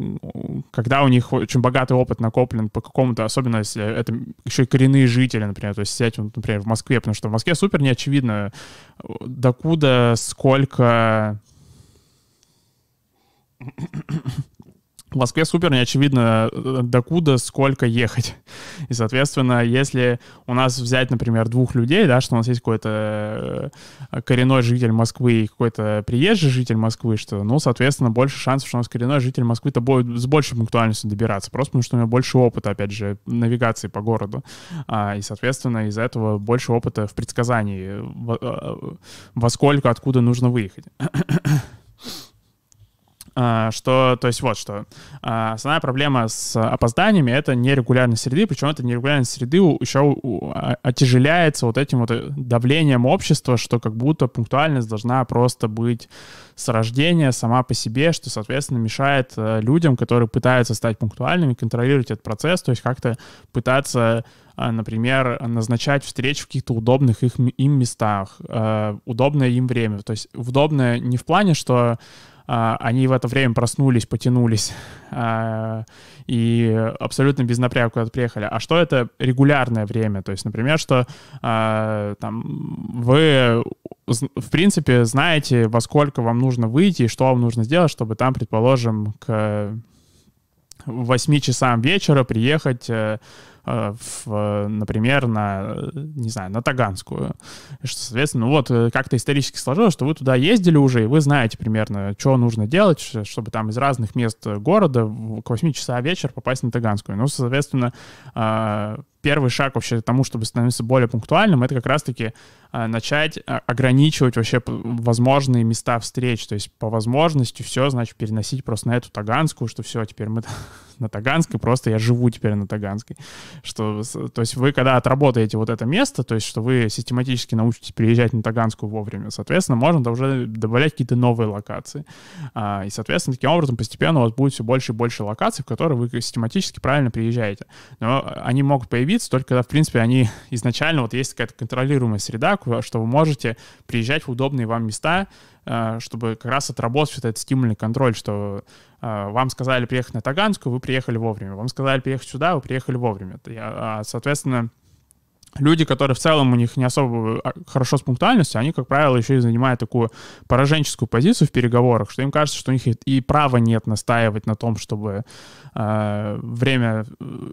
когда у них очень богатый опыт накоплен по какому-то, особенно если это еще и коренные жители, например, то есть сидеть, например, в Москве, потому что в Москве супер неочевидно, докуда, сколько в Москве супер неочевидно, э, докуда, сколько ехать. И, соответственно, если у нас взять, например, двух людей, да, что у нас есть какой-то э, коренной житель Москвы и какой-то приезжий житель Москвы, что, ну, соответственно, больше шансов, что у нас коренной житель Москвы-то будет с большей пунктуальностью добираться, просто потому что у него больше опыта, опять же, навигации по городу. А, и, соответственно, из-за этого больше опыта в предсказании, э, во сколько, откуда нужно выехать. А, что, то есть вот что. А, основная проблема с опозданиями — это нерегулярность среды, причем эта нерегулярность среды еще а, отяжеляется вот этим вот давлением общества, что как будто пунктуальность должна просто быть с рождения сама по себе, что, соответственно, мешает э, людям, которые пытаются стать пунктуальными, контролировать этот процесс, то есть как-то пытаться например, назначать встречи в каких-то удобных их, им местах, э, удобное им время. То есть удобное не в плане, что они в это время проснулись, потянулись а, и абсолютно без напряга куда-то приехали. А что это регулярное время? То есть, например, что а, там вы в принципе знаете, во сколько вам нужно выйти и что вам нужно сделать, чтобы там, предположим, к 8 часам вечера приехать Э, в, например, на, не знаю, на Таганскую. Что, соответственно, ну вот э, как-то исторически сложилось, что вы туда ездили уже, и вы знаете примерно, что нужно делать, чтобы там из разных мест города к 8 часа вечера попасть на Таганскую. Ну, соответственно, э, первый шаг вообще к тому, чтобы становиться более пунктуальным, это как раз-таки начать ограничивать вообще возможные места встреч. То есть по возможности все, значит, переносить просто на эту Таганскую, что все, теперь мы <laughs> на Таганской, просто я живу теперь на Таганской. Что, то есть вы когда отработаете вот это место, то есть что вы систематически научитесь приезжать на Таганскую вовремя, соответственно, можно уже добавлять какие-то новые локации. А, и, соответственно, таким образом постепенно у вас будет все больше и больше локаций, в которые вы систематически правильно приезжаете. Но они могут появиться только когда, в принципе, они изначально, вот есть какая-то контролируемая среда, что вы можете приезжать в удобные вам места, а, чтобы как раз отработать этот стимульный контроль, что а, вам сказали приехать на Таганскую, вы приехали вовремя. Вам сказали приехать сюда, вы приехали вовремя. А, соответственно, люди, которые в целом у них не особо а, хорошо с пунктуальностью, они, как правило, еще и занимают такую пораженческую позицию в переговорах, что им кажется, что у них и права нет настаивать на том, чтобы э, время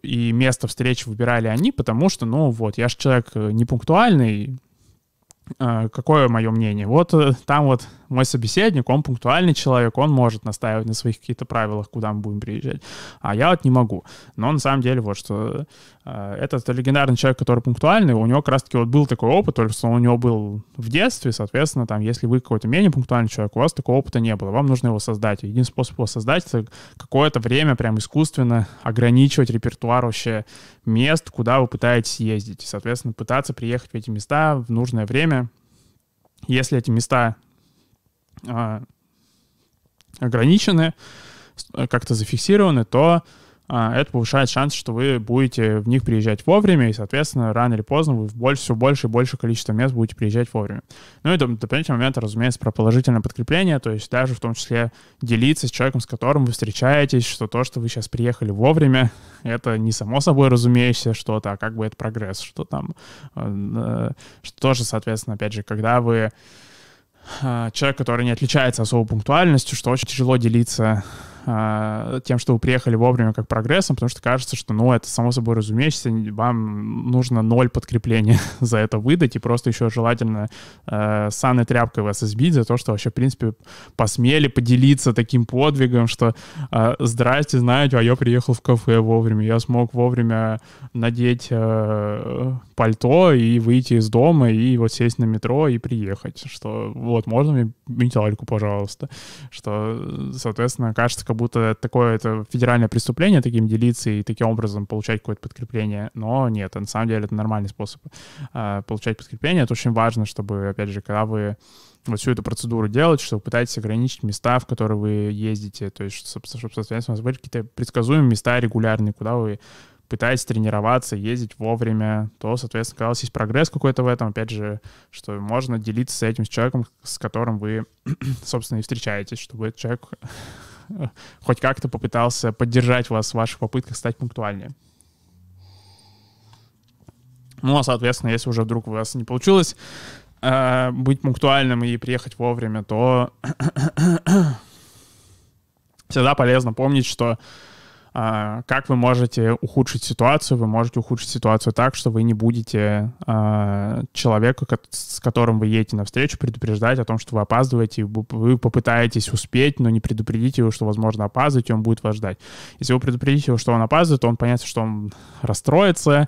и место встречи выбирали они, потому что, ну вот, я же человек непунктуальный, э, какое мое мнение? Вот э, там вот мой собеседник, он пунктуальный человек, он может настаивать на своих каких-то правилах, куда мы будем приезжать, а я вот не могу. Но на самом деле вот что э, этот легендарный человек, который пунктуальный, у него как раз-таки вот был такой опыт, только что он у него был в детстве, соответственно, там, если вы какой-то менее пунктуальный человек, у вас такого опыта не было, вам нужно его создать. Единственный способ его создать — это какое-то время прям искусственно ограничивать репертуар вообще мест, куда вы пытаетесь ездить. Соответственно, пытаться приехать в эти места в нужное время. Если эти места а, ограничены, как-то зафиксированы, то а, это повышает шанс, что вы будете в них приезжать вовремя, и, соответственно, рано или поздно вы в больше, все больше и больше количество мест будете приезжать вовремя. Ну и дополнительный момент, разумеется, про положительное подкрепление, то есть даже в том числе делиться с человеком, с которым вы встречаетесь, что то, что вы сейчас приехали вовремя, <laughs> это не само собой разумеющееся что-то, а как бы это прогресс, что там, э, что тоже, соответственно, опять же, когда вы а, человек, который не отличается особой пунктуальностью, что очень тяжело делиться а, тем, что вы приехали вовремя как прогрессом, потому что кажется, что, ну, это само собой разумеется, вам нужно ноль подкрепления <laughs> за это выдать, и просто еще желательно э, санной тряпкой вас избить за то, что вообще, в принципе, посмели поделиться таким подвигом, что э, здрасте, знаете, а я приехал в кафе вовремя, я смог вовремя надеть э, пальто и выйти из дома, и вот сесть на метро и приехать, что вот, можно мне метельку, пожалуйста, что, соответственно, кажется, как будто такое это федеральное преступление таким делиться и таким образом получать какое-то подкрепление. Но нет, на самом деле это нормальный способ э, получать подкрепление. Это очень важно, чтобы, опять же, когда вы вот всю эту процедуру делать, что вы пытаетесь ограничить места, в которые вы ездите, то есть, чтобы, соответственно, у вас были какие-то предсказуемые места регулярные, куда вы пытаетесь тренироваться, ездить вовремя, то, соответственно, когда у вас есть прогресс какой-то в этом, опять же, что можно делиться с этим с человеком, с которым вы, <clears throat> собственно, и встречаетесь, чтобы этот человек <laughs> хоть как-то попытался поддержать вас в ваших попытках стать пунктуальнее. Ну, а, соответственно, если уже вдруг у вас не получилось э, быть пунктуальным и приехать вовремя, то <clears throat> всегда полезно помнить, что как вы можете ухудшить ситуацию, вы можете ухудшить ситуацию так, что вы не будете э, человеку, с которым вы едете навстречу, предупреждать о том, что вы опаздываете, вы попытаетесь успеть, но не предупредите его, что, возможно, опаздываете, он будет вас ждать. Если вы предупредите его, что он опаздывает, то он понятно, что он расстроится,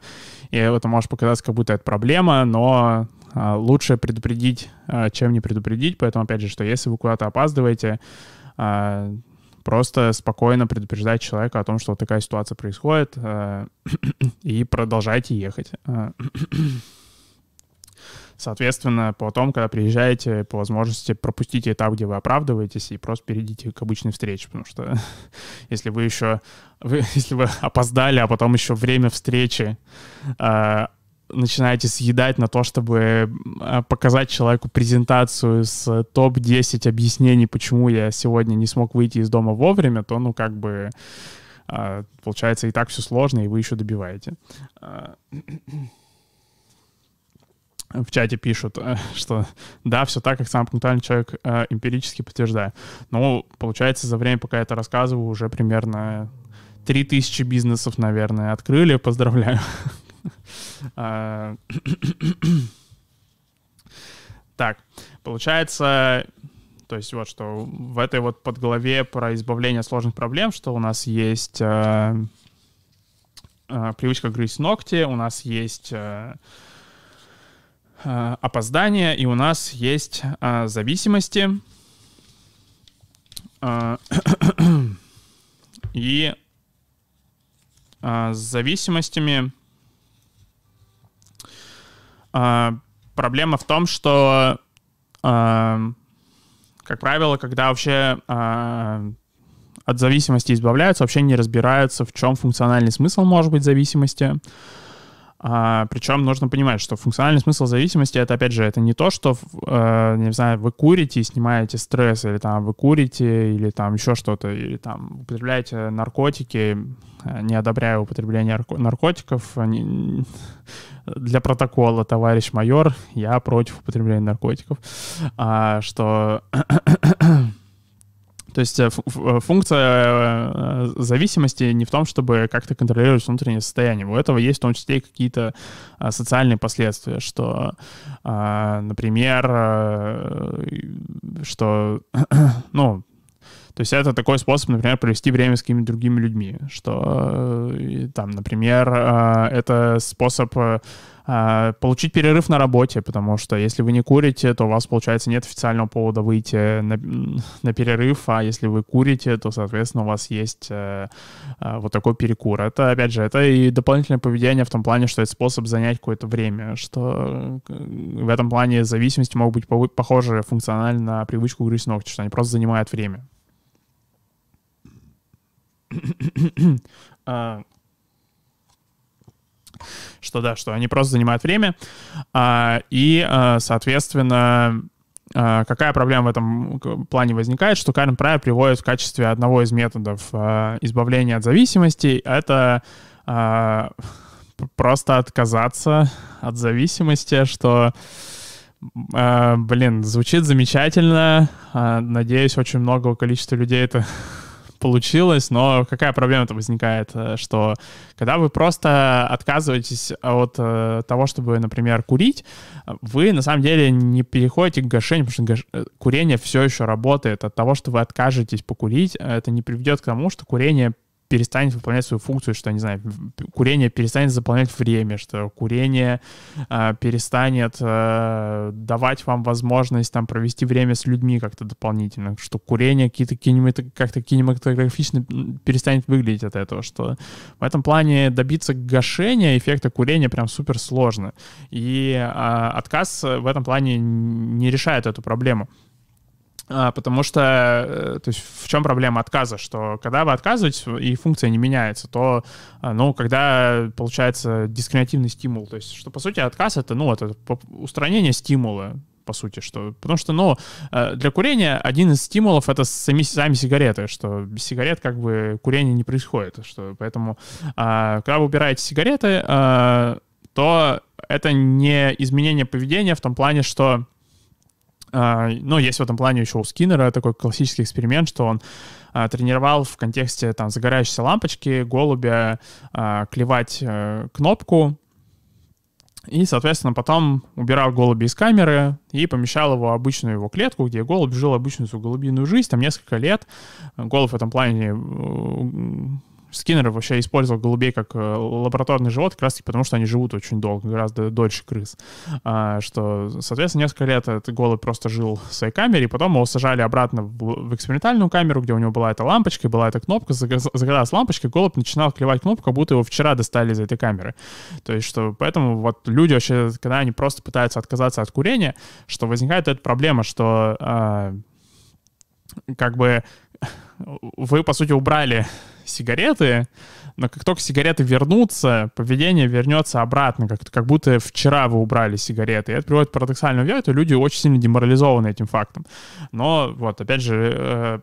и это может показаться, как будто это проблема, но а, лучше предупредить, а, чем не предупредить. Поэтому, опять же, что если вы куда-то опаздываете, а, просто спокойно предупреждать человека о том, что вот такая ситуация происходит, <clears throat> и продолжайте ехать. <clears throat> Соответственно, потом, когда приезжаете, по возможности пропустите этап, где вы оправдываетесь, и просто перейдите к обычной встрече, потому что <laughs> если вы еще, <laughs> если вы опоздали, а потом еще время встречи начинаете съедать на то, чтобы а, показать человеку презентацию с топ-10 объяснений, почему я сегодня не смог выйти из дома вовремя, то, ну, как бы, а, получается, и так все сложно, и вы еще добиваете. А, <clears throat> в чате пишут, э, что да, все так, как сам пунктуальный человек эмпирически подтверждаю. Но, получается, за время, пока я это рассказываю, уже примерно 3000 бизнесов, наверное, открыли. Поздравляю. <laughs> А, <coughs> так, получается, то есть вот что в этой вот подглаве про избавление от сложных проблем, что у нас есть э, э, привычка грызть ногти, у нас есть э, э, опоздание, и у нас есть э, зависимости. Э, <coughs> и э, с зависимостями проблема в том, что, а, как правило, когда вообще а, от зависимости избавляются, вообще не разбираются, в чем функциональный смысл может быть зависимости. А, причем нужно понимать, что функциональный смысл зависимости это опять же это не то, что э, не знаю вы курите и снимаете стресс или там вы курите или там еще что-то или там употребляете наркотики, не одобряю употребление наркотиков. Не, для протокола, товарищ майор, я против употребления наркотиков. А, что то есть э, э, функция э, зависимости не в том, чтобы как-то контролировать внутреннее состояние. У этого есть в том числе и какие-то социальные последствия, что, например, что, <clears throat> ну, то есть это такой способ, например, провести время с какими-то другими людьми, что там, например, это способ получить перерыв на работе, потому что если вы не курите, то у вас, получается, нет официального повода выйти на, на перерыв, а если вы курите, то, соответственно, у вас есть э, э, вот такой перекур. Это, опять же, это и дополнительное поведение в том плане, что это способ занять какое-то время, что э, в этом плане зависимости могут быть похожи функционально на привычку грызть ногти, что они просто занимают время. <coughs> А, что да, что они просто занимают время, а, и, а, соответственно, а, какая проблема в этом плане возникает, что Карен Прайер приводит в качестве одного из методов избавления от зависимости, это просто отказаться от зависимости, что блин, звучит замечательно. Надеюсь, очень много количества людей это получилось, но какая проблема-то возникает, э, что когда вы просто отказываетесь от э, того, чтобы, например, курить, вы на самом деле не переходите к гашению, потому что. Э, курение все еще работает. От того, что вы откажетесь покурить, это не приведет к тому, что курение перестанет выполнять свою функцию, что, не знаю, курение перестанет заполнять время, что курение э, перестанет э, давать вам возможность там провести время с людьми как-то дополнительно, что курение какие-то кинемато, как-то кинематографично перестанет выглядеть от этого, что в этом плане добиться гашения эффекта курения прям супер сложно. И э, отказ в этом плане не решает эту проблему. А, потому что, э, то есть в чем проблема отказа, что когда вы отказываетесь и функция не меняется, то, а, ну, когда получается дискриминативный стимул, то есть что по сути отказ это, ну, это устранение стимула, по сути, что, потому что, ну, э, для курения один из стимулов это сами, сами сигареты, что без сигарет как бы курение не происходит, что поэтому, а, когда вы убираете сигареты, то это не изменение поведения в том плане, что а, ну, есть в этом плане еще у Скиннера такой классический эксперимент, что он а, тренировал в контексте там загорающейся лампочки голубя а, клевать а, кнопку, и, соответственно, потом убирал голубя из камеры и помещал его в обычную его клетку, где голубь жил обычную свою голубиную жизнь, там несколько лет. Голубь в этом плане Скиннер вообще использовал голубей как э, лабораторный живот, как раз таки потому, что они живут очень долго, гораздо дольше крыс. А, что, соответственно, несколько лет этот голубь просто жил в своей камере, и потом его сажали обратно в, экспериментальную камеру, где у него была эта лампочка, была эта кнопка, загоралась лампочка, голубь начинал клевать кнопку, как будто его вчера достали из этой камеры. То есть, что поэтому вот люди вообще, когда они просто пытаются отказаться от курения, что возникает эта проблема, что а, как бы вы, по сути, убрали сигареты, но как только сигареты вернутся, поведение вернется обратно, как, как будто вчера вы убрали сигареты. И это приводит к парадоксальному эффекту, люди очень сильно деморализованы этим фактом. Но вот, опять же, э,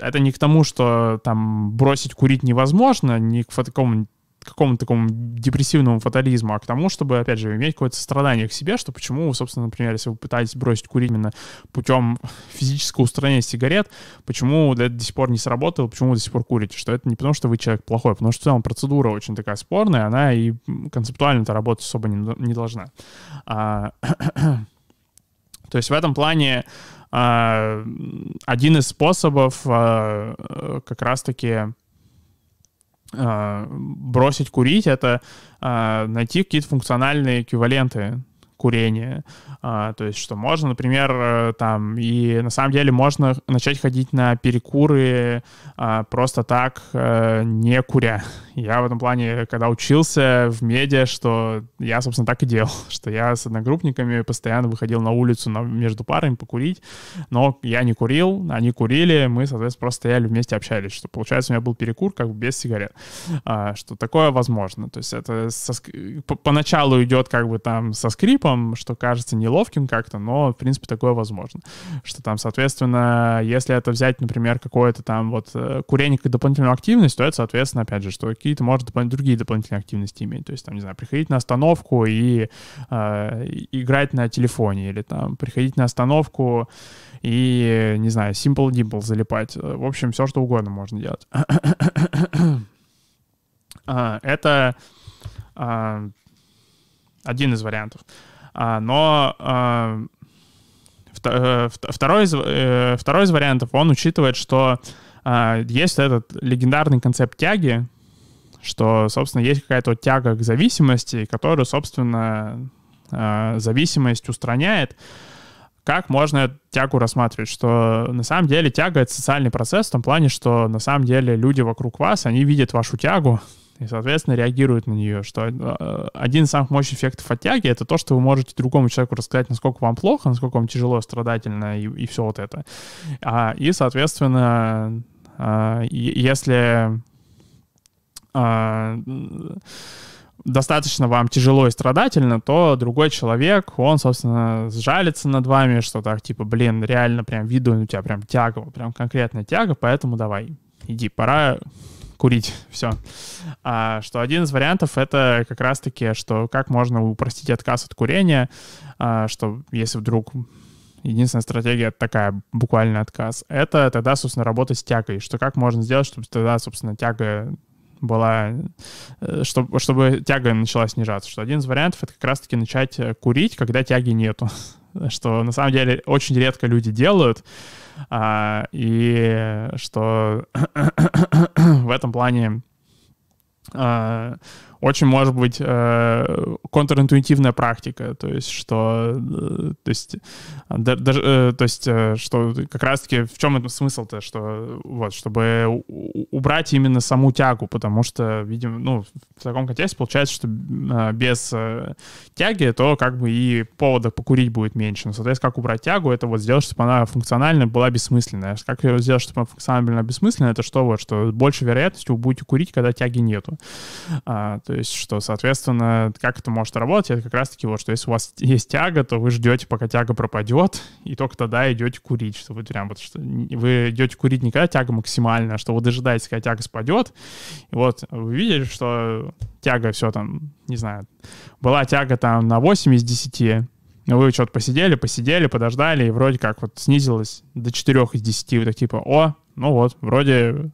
это не к тому, что там бросить курить невозможно, не к такому какому-то такому депрессивному фатализму, а к тому, чтобы, опять же, иметь какое-то сострадание к себе, что почему, собственно, например, если вы пытаетесь бросить курить именно путем <laughs> физического устранения сигарет, почему это до сих пор не сработало, почему вы до сих пор курите, что это не потому, что вы человек плохой, а потому что в целом процедура очень такая спорная, она и концептуально-то работать особо не, не должна. А, <clears throat> то есть в этом плане а, один из способов а, как раз-таки бросить курить — это а, найти какие-то функциональные эквиваленты курения. А, то есть, что можно, например, э, там, и на самом деле можно начать ходить на перекуры а, просто так, а, не куря. Я в этом плане, когда учился в медиа, что я, собственно, так и делал, <laughs> что я с одногруппниками постоянно выходил на улицу на, между парами покурить, но я не курил, они курили, мы, соответственно, просто стояли вместе, общались, что, получается, у меня был перекур как бы без сигарет, а, что такое возможно. То есть это со, поначалу идет как бы там со скрипом, что кажется неловким как-то, но, в принципе, такое возможно. Что там, соответственно, если это взять, например, какое-то там вот э, курение как дополнительную активность, то это, соответственно, опять же, что какие-то, может, допол- другие дополнительные активности иметь. То есть, там, не знаю, приходить на остановку и э, играть на телефоне, или там приходить на остановку и, не знаю, Simple Dimple залипать. В общем, все, что угодно можно делать. <clears throat> А, это а, один из вариантов. Но э, второй из, э, второй из вариантов, он учитывает, что есть этот легендарный концепт тяги, что, собственно, есть какая-то вот тяга к зависимости, которую, собственно, э, зависимость устраняет. Как можно тягу рассматривать? Что на самом деле тяга — это социальный процесс в том плане, что на самом деле люди вокруг вас, они видят вашу тягу, и, соответственно, реагируют на нее. Что э, один из самых мощных эффектов от тяги — это то, что вы можете другому человеку рассказать, насколько вам плохо, насколько вам тяжело, страдательно и, и все вот это. А, и, соответственно, а, если достаточно вам тяжело и страдательно, то другой человек, он, собственно, сжалится над вами, что так, типа, блин, реально прям виду у тебя прям тяга, прям конкретная тяга, поэтому давай, иди, пора курить, <laughs> все. А, что один из вариантов это как раз-таки, что как можно упростить отказ от курения, а, что если вдруг единственная стратегия такая, буквально отказ, это тогда, собственно, работать с тягой, что как можно сделать, чтобы тогда, собственно, тяга была, э, чтобы, чтобы тяга начала снижаться. Что один из вариантов — это как раз-таки начать э, курить, когда тяги нету. <laughs> Что на самом деле очень редко люди делают, а, и что <coughs> в этом плане э, очень может быть э, контринтуитивная практика, то есть что, э, то есть, да, даже, э, то есть, э, что как раз-таки в чем это смысл-то, что вот, чтобы убрать именно саму тягу, потому что, видимо, ну, в таком контексте получается, что э, без э, тяги, то как бы и повода покурить будет меньше. Но, соответственно, как убрать тягу, это вот сделать, чтобы она функционально была бессмысленная. Как ее сделать, чтобы она функционально бессмысленная, это что вот, что больше вероятностью вы будете курить, когда тяги нету. А, то есть, что, соответственно, как это может работать, это как раз-таки вот, что если у вас есть тяга, то вы ждете, пока тяга пропадет, и только тогда идете курить, что вы прям вот, что вы идете курить не когда тяга максимальная, а что вы дожидаетесь, когда тяга спадет, и вот вы видели, что тяга все там, не знаю, была тяга там на 8 из 10, но вы что-то посидели, посидели, подождали, и вроде как вот снизилось до 4 из 10, вы так типа, о, ну вот, вроде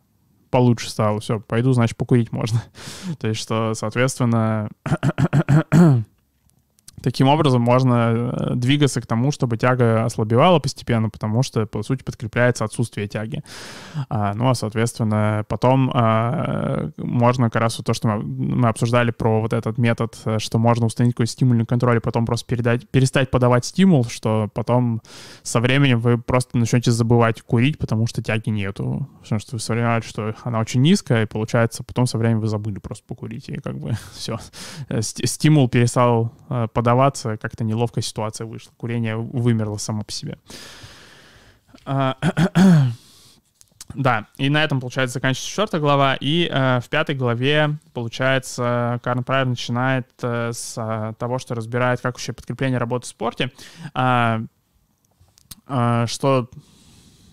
получше стало. Все, пойду, значит, покурить можно. <laughs> То есть, что, соответственно, Таким образом можно э, двигаться к тому, чтобы тяга ослабевала постепенно, потому что, по сути, подкрепляется отсутствие тяги. А, ну, а, соответственно, потом а, можно как раз вот то, что мы, мы обсуждали про вот этот метод, что можно установить какой-то стимульный контроль, и потом просто передать, перестать подавать стимул, что потом со временем вы просто начнете забывать курить, потому что тяги нету. Потому что вы вспоминали, что она очень низкая, и получается, потом со временем вы забыли просто покурить, и как бы <laughs> все. Э, стимул перестал э, подавать поддаваться, как-то неловкая ситуация вышла. Курение вымерло само по себе. А, <clears throat> да, и на этом, получается, заканчивается четвертая глава, и э, в пятой главе, получается, Карн Прайер начинает э, с э, того, что разбирает, как вообще подкрепление работы в спорте, э, э, что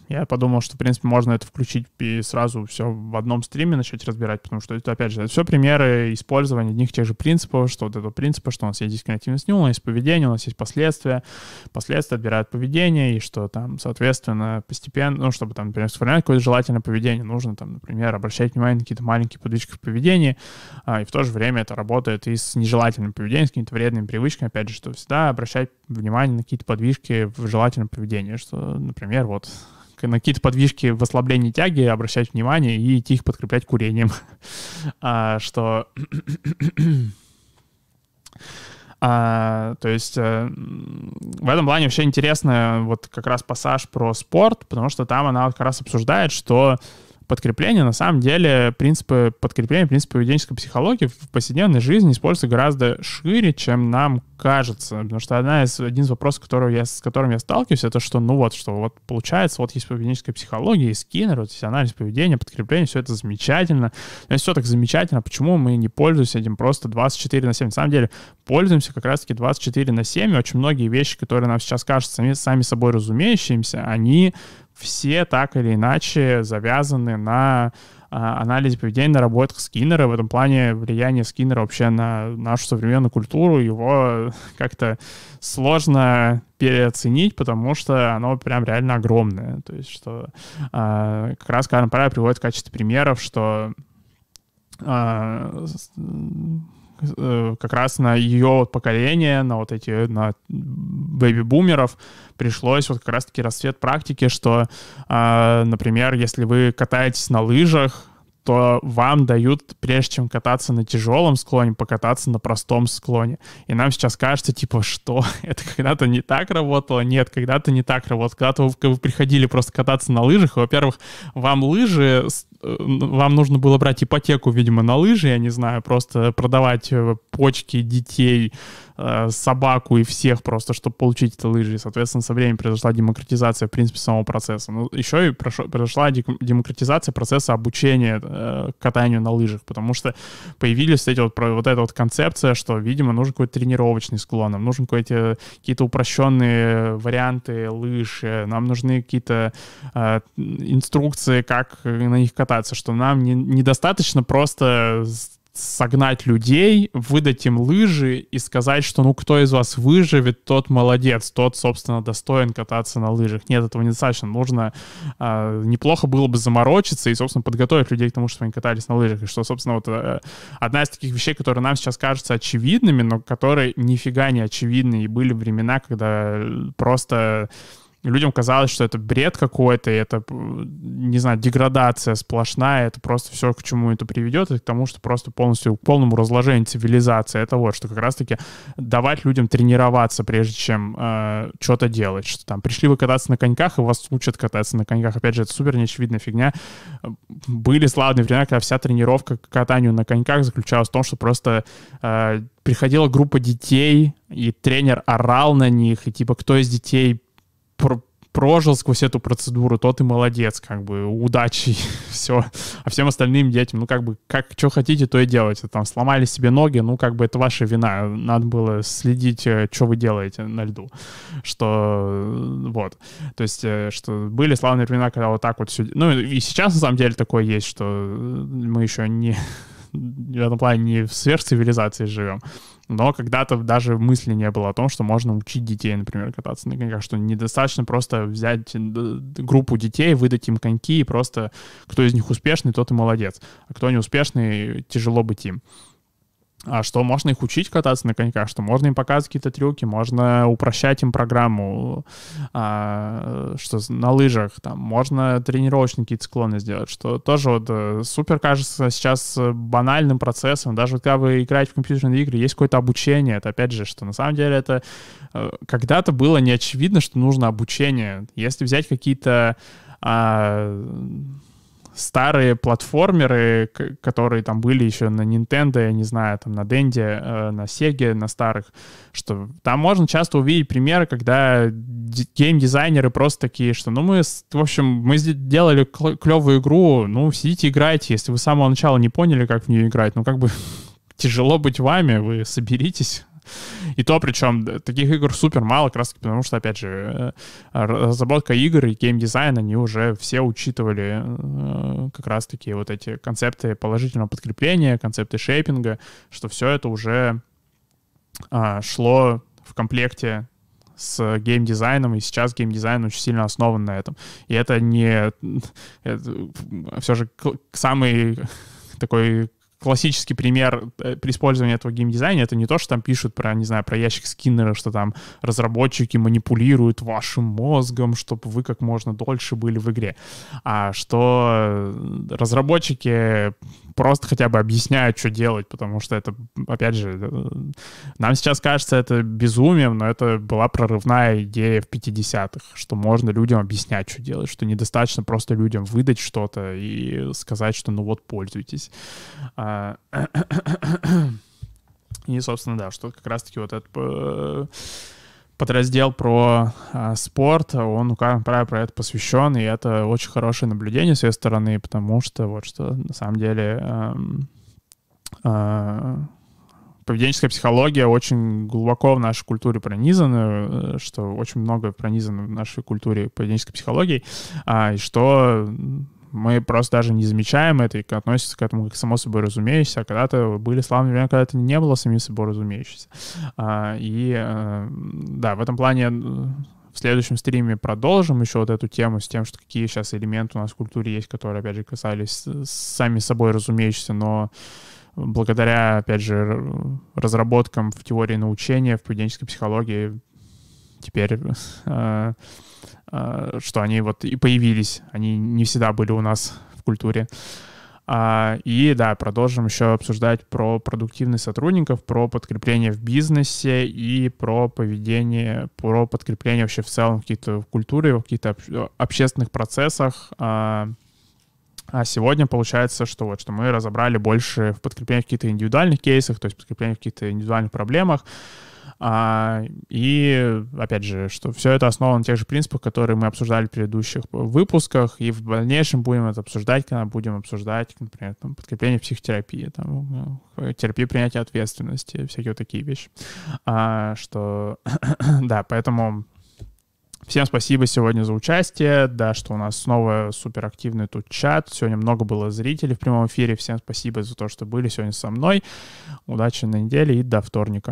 я подумал, что, в принципе, можно это включить и сразу все в одном стриме начать разбирать, потому что это, опять же, это все примеры использования одних тех же принципов, что вот этого принципа, что у нас есть стимул, у нас есть поведение, у нас есть последствия, последствия отбирают поведение, и что там, соответственно, постепенно, ну, чтобы там, например, сформировать какое-то желательное поведение, нужно там, например, обращать внимание на какие-то маленькие подвижки в поведении, а, и в то же время это работает и с нежелательным поведением, с какими-то вредными привычками, опять же, что всегда обращать внимание на какие-то подвижки в желательном поведении, что, например, вот на какие-то подвижки в ослаблении тяги обращать внимание и идти их подкреплять курением. <laughs> а, что... <clears throat> А, то есть э, в этом плане вообще интересно вот как раз пассаж про спорт, потому что там она как раз обсуждает, что подкрепление, на самом деле, принципы подкрепления, принципы поведенческой психологии в повседневной жизни используются гораздо шире, чем нам кажется. Потому что одна из, один из вопросов, которого я, с которым я сталкиваюсь, это что, ну вот, что вот получается, вот есть поведенческая психология, есть Скиннер, вот есть анализ поведения, подкрепление, все это замечательно. Но все так замечательно, почему мы не пользуемся этим просто 24 на 7? На самом деле, пользуемся как раз-таки 24 на 7, и очень многие вещи, которые нам сейчас кажутся сами, сами собой разумеющимися, они все так или иначе завязаны на а, анализе поведения, на работах Скиннера. В этом плане влияние Скиннера вообще на нашу современную культуру, его <laughs> как-то сложно переоценить, потому что оно прям реально огромное. То есть, что а, как раз Карен Прайер приводит в качестве примеров, что а, как раз на ее поколение, на вот эти, на бэби-бумеров пришлось вот как раз-таки расцвет практики, что, а, например, если вы катаетесь на лыжах, то вам дают, прежде чем кататься на тяжелом склоне, покататься на простом склоне. И нам сейчас кажется, типа, что <laughs> это когда-то не так работало? Нет, когда-то не так работало. Когда-то вы, вы приходили просто кататься на лыжах, и, во-первых, вам лыжи, э, вам нужно было брать ипотеку, видимо, на лыжи, я не знаю, просто продавать э, почки детей, Э, собаку и всех просто, чтобы получить эти лыжи. И, соответственно, со временем произошла демократизация, в принципе, самого процесса. Но ну, еще и произошла демократизация процесса обучения э, катанию на лыжах, потому что появились эти вот, вот эта вот концепция, что, видимо, нужен какой-то тренировочный склон, нам нужны какие-то, какие-то упрощенные варианты лыж, нам нужны какие-то инструкции, как на них кататься, что нам не, недостаточно просто согнать людей, выдать им лыжи и сказать, что ну кто из вас выживет, тот молодец, тот, собственно, достоин кататься на лыжах. Нет, этого недостаточно. Нужно э, неплохо было бы заморочиться и, собственно, подготовить людей к тому, чтобы они катались на лыжах. И что, собственно, вот э, одна из таких вещей, которые нам сейчас кажутся очевидными, но которые нифига не очевидны. И были времена, когда просто людям казалось, что это бред какой-то, это, не знаю, деградация сплошная, это просто все, к чему это приведет, и к тому, что просто полностью к полному разложению цивилизации. Это вот, что как раз-таки давать людям тренироваться, прежде чем э, что-то делать. Что там пришли вы кататься на коньках, и вас учат кататься на коньках. Опять же, это супер неочевидная фигня. Были славные времена, когда вся тренировка к катанию на коньках заключалась в том, что просто э, приходила группа детей, и тренер орал на них, и типа кто из детей прожил сквозь эту процедуру, тот и молодец, как бы, удачи, <laughs> все. А всем остальным детям, ну, как бы, как, что хотите, то и делайте. Там, сломали себе ноги, ну, как бы, это ваша вина. Надо было следить, э, что вы делаете на льду. Что, э, вот. То есть, э, что были славные времена, когда вот так вот все... Ну, и сейчас, на самом деле, такое есть, что мы еще не <laughs> в этом плане не в сверхцивилизации живем, но когда-то даже мысли не было о том, что можно учить детей, например, кататься на коньках, что недостаточно просто взять группу детей, выдать им коньки, и просто кто из них успешный, тот и молодец, а кто неуспешный, тяжело быть им что можно их учить кататься на коньках, что можно им показывать какие-то трюки, можно упрощать им программу, а, что на лыжах, там, можно тренировочные какие-то склоны сделать, что тоже вот э, супер кажется сейчас банальным процессом, даже вот когда вы играете в компьютерные игры, есть какое-то обучение, это опять же, что на самом деле это э, когда-то было неочевидно, что нужно обучение. Если взять какие-то а, старые платформеры, которые там были еще на Nintendo, я не знаю, там на Денде, э, на Sega, на старых, что там можно часто увидеть примеры, когда геймдизайнеры просто такие, что ну мы, в общем, мы сделали клевую игру, ну сидите играйте, если вы с самого начала не поняли, как в нее играть, ну как бы <laughs> тяжело быть вами, вы соберитесь, и то, причем, таких игр супер мало, как раз таки потому, что, опять же, э, разработка игр и геймдизайн, они уже все учитывали э, как раз таки вот эти концепты положительного подкрепления, концепты шейпинга, что все это уже а, шло в комплекте с геймдизайном, и сейчас геймдизайн очень сильно основан на этом. И это не... Это все же самый такой классический пример э, при использовании этого геймдизайна. Это не то, что там пишут про, не знаю, про ящик Скиннера, что там разработчики манипулируют вашим мозгом, чтобы вы как можно дольше были в игре, а что разработчики просто хотя бы объясняют, что делать, потому что это, опять же, э, нам сейчас кажется это безумием, но это была прорывная идея в 50-х, что можно людям объяснять, что делать, что недостаточно просто людям выдать что-то и сказать, что ну вот, пользуйтесь. А, <clears throat> и, собственно, да, что как раз-таки вот этот э, подраздел про а, спорт, он, ну, как правило, про это посвящен, и это очень хорошее наблюдение с ее стороны, потому что вот что на самом деле э, э, поведенческая психология очень глубоко в нашей культуре пронизана, э, что очень много пронизано в нашей культуре поведенческой психологии, а, и что мы просто даже не замечаем это и относимся к этому как само собой разумеющееся, а когда-то были славные времена, когда это не было самим собой разумеющееся. А, и э, да, в этом плане э, в следующем стриме продолжим еще вот эту тему с тем, что какие сейчас элементы у нас в культуре есть, которые, опять же, касались сами собой разумеющиеся, но благодаря, опять же, разработкам в теории научения, в поведенческой психологии, теперь Э, что они вот и появились, они не всегда были у нас в культуре. А, и да, продолжим еще обсуждать про продуктивность сотрудников, про подкрепление в бизнесе и про поведение, про подкрепление вообще в целом в какие-то в культуре, в каких-то общественных процессах. А, а сегодня получается, что вот, что мы разобрали больше в подкреплении в каких-то индивидуальных кейсах, то есть подкрепление в каких-то индивидуальных проблемах, и, опять же, что все это основано на тех же принципах, которые мы обсуждали в предыдущих выпусках, и в дальнейшем будем это обсуждать, когда будем обсуждать, например, там, подкрепление психотерапии, там, ну, терапию принятия ответственности, всякие вот такие вещи. А, что, <clears throat> да, поэтому Всем спасибо сегодня за участие, да, что у нас снова суперактивный тут чат. Сегодня много было зрителей в прямом эфире. Всем спасибо за то, что были сегодня со мной. Удачи на неделе и до вторника.